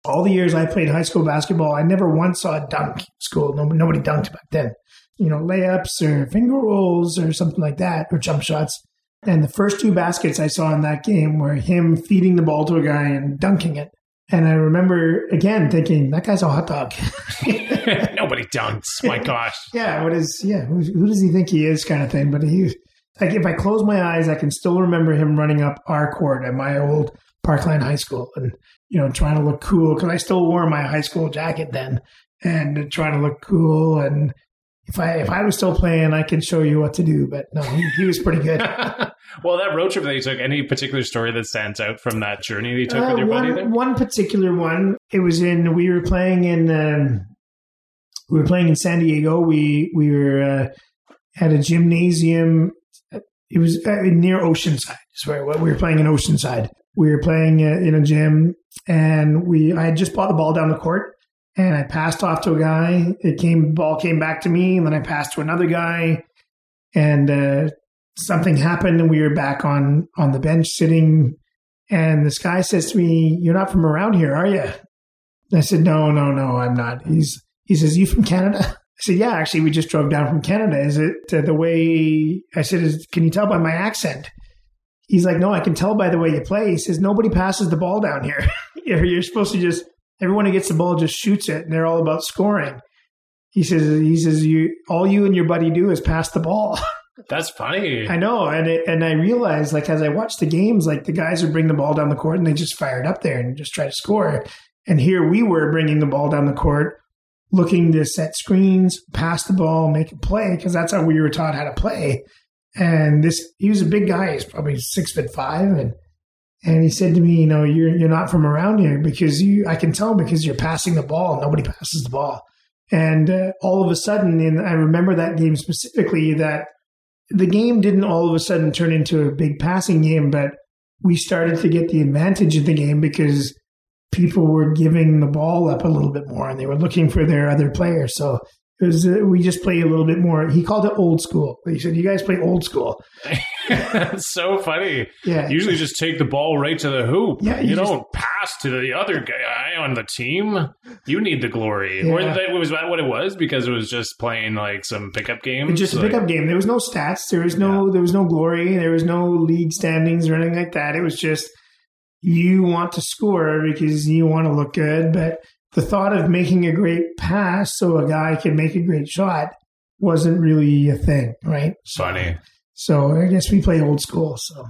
all the years I played high school basketball, I never once saw a dunk school. Nobody, nobody dunked back then. You know, layups or finger rolls or something like that, or jump shots. And the first two baskets I saw in that game were him feeding the ball to a guy and dunking it. And I remember again thinking that guy's a hot dog. Nobody dunks. My gosh. yeah. What is? Yeah. Who, who, does he think he is? Kind of thing. But he, like, if I close my eyes, I can still remember him running up our court at my old Parkland High School, and you know, trying to look cool because I still wore my high school jacket then, and trying to look cool. And if I if I was still playing, I could show you what to do. But no, he, he was pretty good. well, that road trip that you took, any particular story that stands out from that journey that you took uh, with your one, buddy? There? One particular one. It was in we were playing in um, we were playing in San Diego. We we were uh, at a gymnasium. It was uh, near Oceanside. Is where we were playing in Oceanside. We were playing uh, in a gym, and we I had just bought the ball down the court and I passed off to a guy. It came, ball came back to me, and then I passed to another guy, and uh, something happened, and we were back on on the bench sitting. And this guy says to me, "You're not from around here, are you?" I said, "No, no, no, I'm not." He's he says, "You from Canada?" I said, "Yeah, actually, we just drove down from Canada." Is it uh, the way I said? Is, can you tell by my accent? He's like, "No, I can tell by the way you play." He says, "Nobody passes the ball down here. You're supposed to just." Everyone who gets the ball just shoots it, and they're all about scoring. He says, he says, you all you and your buddy do is pass the ball. That's funny. I know, and it, and I realized like as I watched the games, like the guys would bring the ball down the court and they just fired up there and just try to score. And here we were bringing the ball down the court, looking to set screens, pass the ball, make a play because that's how we were taught how to play. And this, he was a big guy. He's probably six foot five, and and he said to me, you know, you're you're not from around here because you I can tell because you're passing the ball. Nobody passes the ball. And uh, all of a sudden, and I remember that game specifically that the game didn't all of a sudden turn into a big passing game, but we started to get the advantage of the game because people were giving the ball up a little bit more and they were looking for their other players. So it was uh, we just play a little bit more. He called it old school. He said, "You guys play old school." That's so funny. Yeah. Usually, just take the ball right to the hoop. Yeah. You, you just, don't pass to the other guy on the team. You need the glory. Yeah. Or that was that what it was because it was just playing like some pickup game. Just like, a pickup game. There was no stats. There was no. Yeah. There was no glory. There was no league standings or anything like that. It was just you want to score because you want to look good, but the thought of making a great pass so a guy can make a great shot wasn't really a thing, right? Funny. So I guess we play old school. So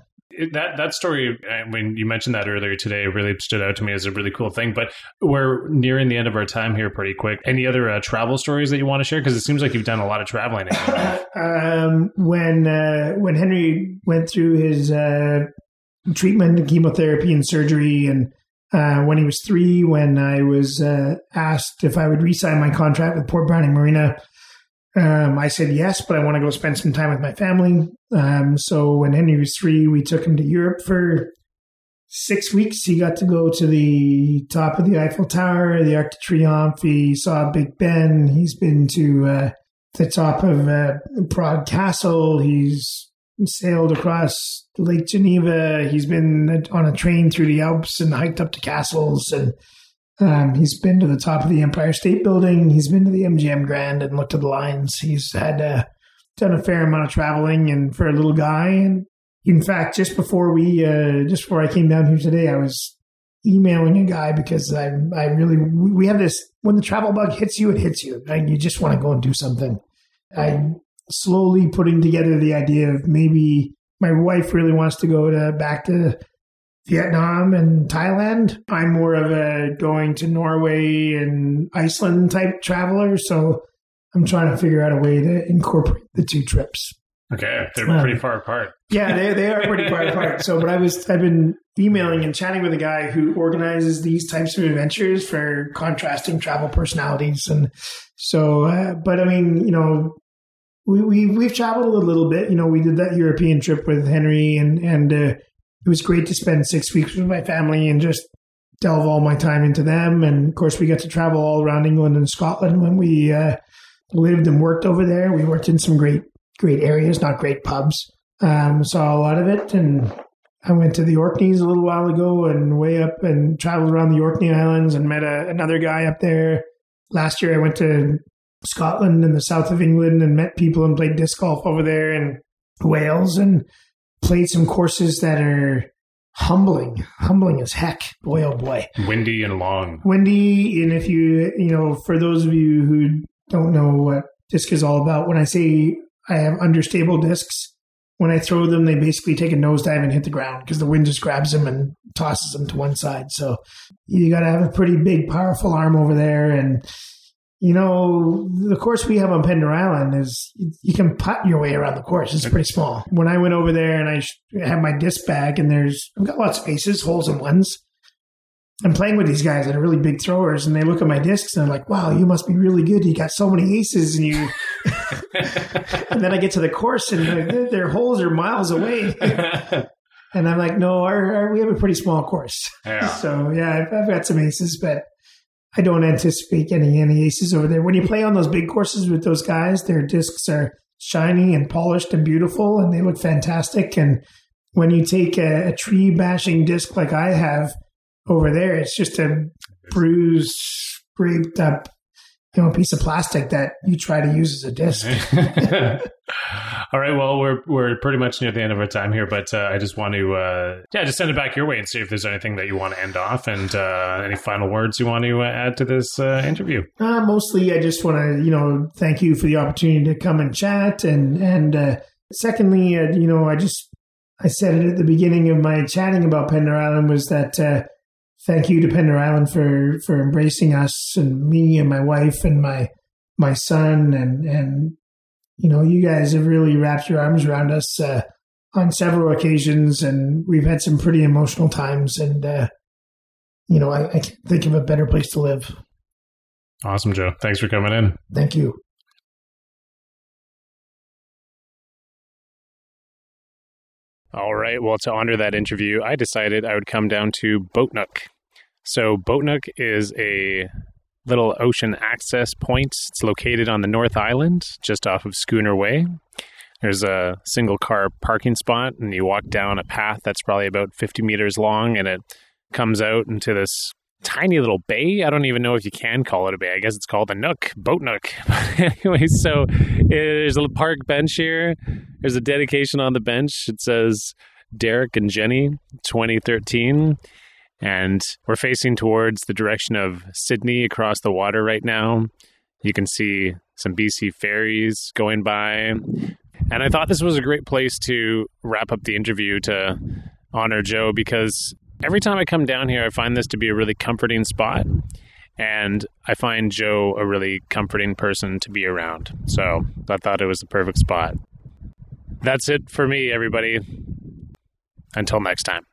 that that story when you mentioned that earlier today really stood out to me as a really cool thing but we're nearing the end of our time here pretty quick any other uh, travel stories that you want to share because it seems like you've done a lot of traveling um, when uh, when henry went through his uh, treatment and chemotherapy and surgery and uh, when he was three, when I was uh, asked if I would re-sign my contract with Port Browning Marina, um, I said yes, but I want to go spend some time with my family. Um, so when Henry was three, we took him to Europe for six weeks. He got to go to the top of the Eiffel Tower, the Arc de Triomphe. He saw Big Ben. He's been to uh, the top of uh, Prague Castle. He's sailed across Lake Geneva. He's been on a train through the Alps and hiked up to castles. And um, he's been to the top of the Empire State Building. He's been to the MGM Grand and looked at the lines. He's had uh, done a fair amount of traveling, and for a little guy. And in fact, just before we, uh, just before I came down here today, I was emailing a guy because I, I really, we have this when the travel bug hits you, it hits you. Right? You just want to go and do something. I slowly putting together the idea of maybe my wife really wants to go to back to Vietnam and Thailand. I'm more of a going to Norway and Iceland type traveler, so I'm trying to figure out a way to incorporate the two trips. Okay, they're um, pretty far apart. yeah, they they are pretty far apart. So, but I was I've been emailing and chatting with a guy who organizes these types of adventures for contrasting travel personalities, and so. Uh, but I mean, you know, we, we we've traveled a little bit. You know, we did that European trip with Henry, and and uh, it was great to spend six weeks with my family and just delve all my time into them. And of course, we got to travel all around England and Scotland when we uh, lived and worked over there. We worked in some great, great areas, not great pubs. Um, saw a lot of it. And I went to the Orkneys a little while ago and way up and traveled around the Orkney Islands and met a, another guy up there. Last year, I went to Scotland and the south of England and met people and played disc golf over there in Wales and played some courses that are humbling, humbling as heck. Boy, oh boy. Windy and long. Windy. And if you, you know, for those of you who don't know what disc is all about, when I say I have understable discs, when I throw them, they basically take a nosedive and hit the ground because the wind just grabs them and tosses them to one side. So you got to have a pretty big, powerful arm over there. And you know, the course we have on Pender Island is you can putt your way around the course. It's pretty small. When I went over there and I had my disc bag and there's, I've got lots of aces, holes and ones. I'm playing with these guys that are really big throwers and they look at my discs and they're like, wow, you must be really good. You got so many aces and you, and then I get to the course and their, their holes are miles away. and I'm like, no, our, our, we have a pretty small course. Yeah. So yeah, I've, I've got some aces, but I don't anticipate getting any aces over there. When you play on those big courses with those guys, their discs are shiny and polished and beautiful, and they look fantastic. And when you take a, a tree bashing disc like I have over there, it's just a bruised, scraped up you know, a piece of plastic that you try to use as a disc. All right. Well, we're we're pretty much near the end of our time here, but uh, I just want to uh, yeah, just send it back your way and see if there's anything that you want to end off and uh, any final words you want to uh, add to this uh, interview. Uh, mostly, I just want to you know thank you for the opportunity to come and chat, and and secondly, you know, I just I said it at the beginning of my chatting about Pender Island was that thank you to Pender Island for for embracing us and me and my wife and my my son and and you know you guys have really wrapped your arms around us uh, on several occasions and we've had some pretty emotional times and uh, you know I, I can't think of a better place to live. Awesome, Jo. Thanks for coming in. Thank you. All right. Well, to honor that interview, I decided I would come down to Boat Boatnook. So, Boatnook is a little ocean access point. It's located on the North Island, just off of Schooner Way. There's a single car parking spot, and you walk down a path that's probably about 50 meters long, and it comes out into this tiny little bay. I don't even know if you can call it a bay. I guess it's called a nook, boat nook. anyway, so there's a park bench here. There's a dedication on the bench. It says Derek and Jenny, 2013. And we're facing towards the direction of Sidney across the water right now. You can see some BC ferries going by. And I thought this was a great place to wrap up the interview to honor Jo because every time I come down here, I find this to be a really comforting spot. And I find Jo a really comforting person to be around. So I thought it was the perfect spot. That's it for me, everybody. Until next time.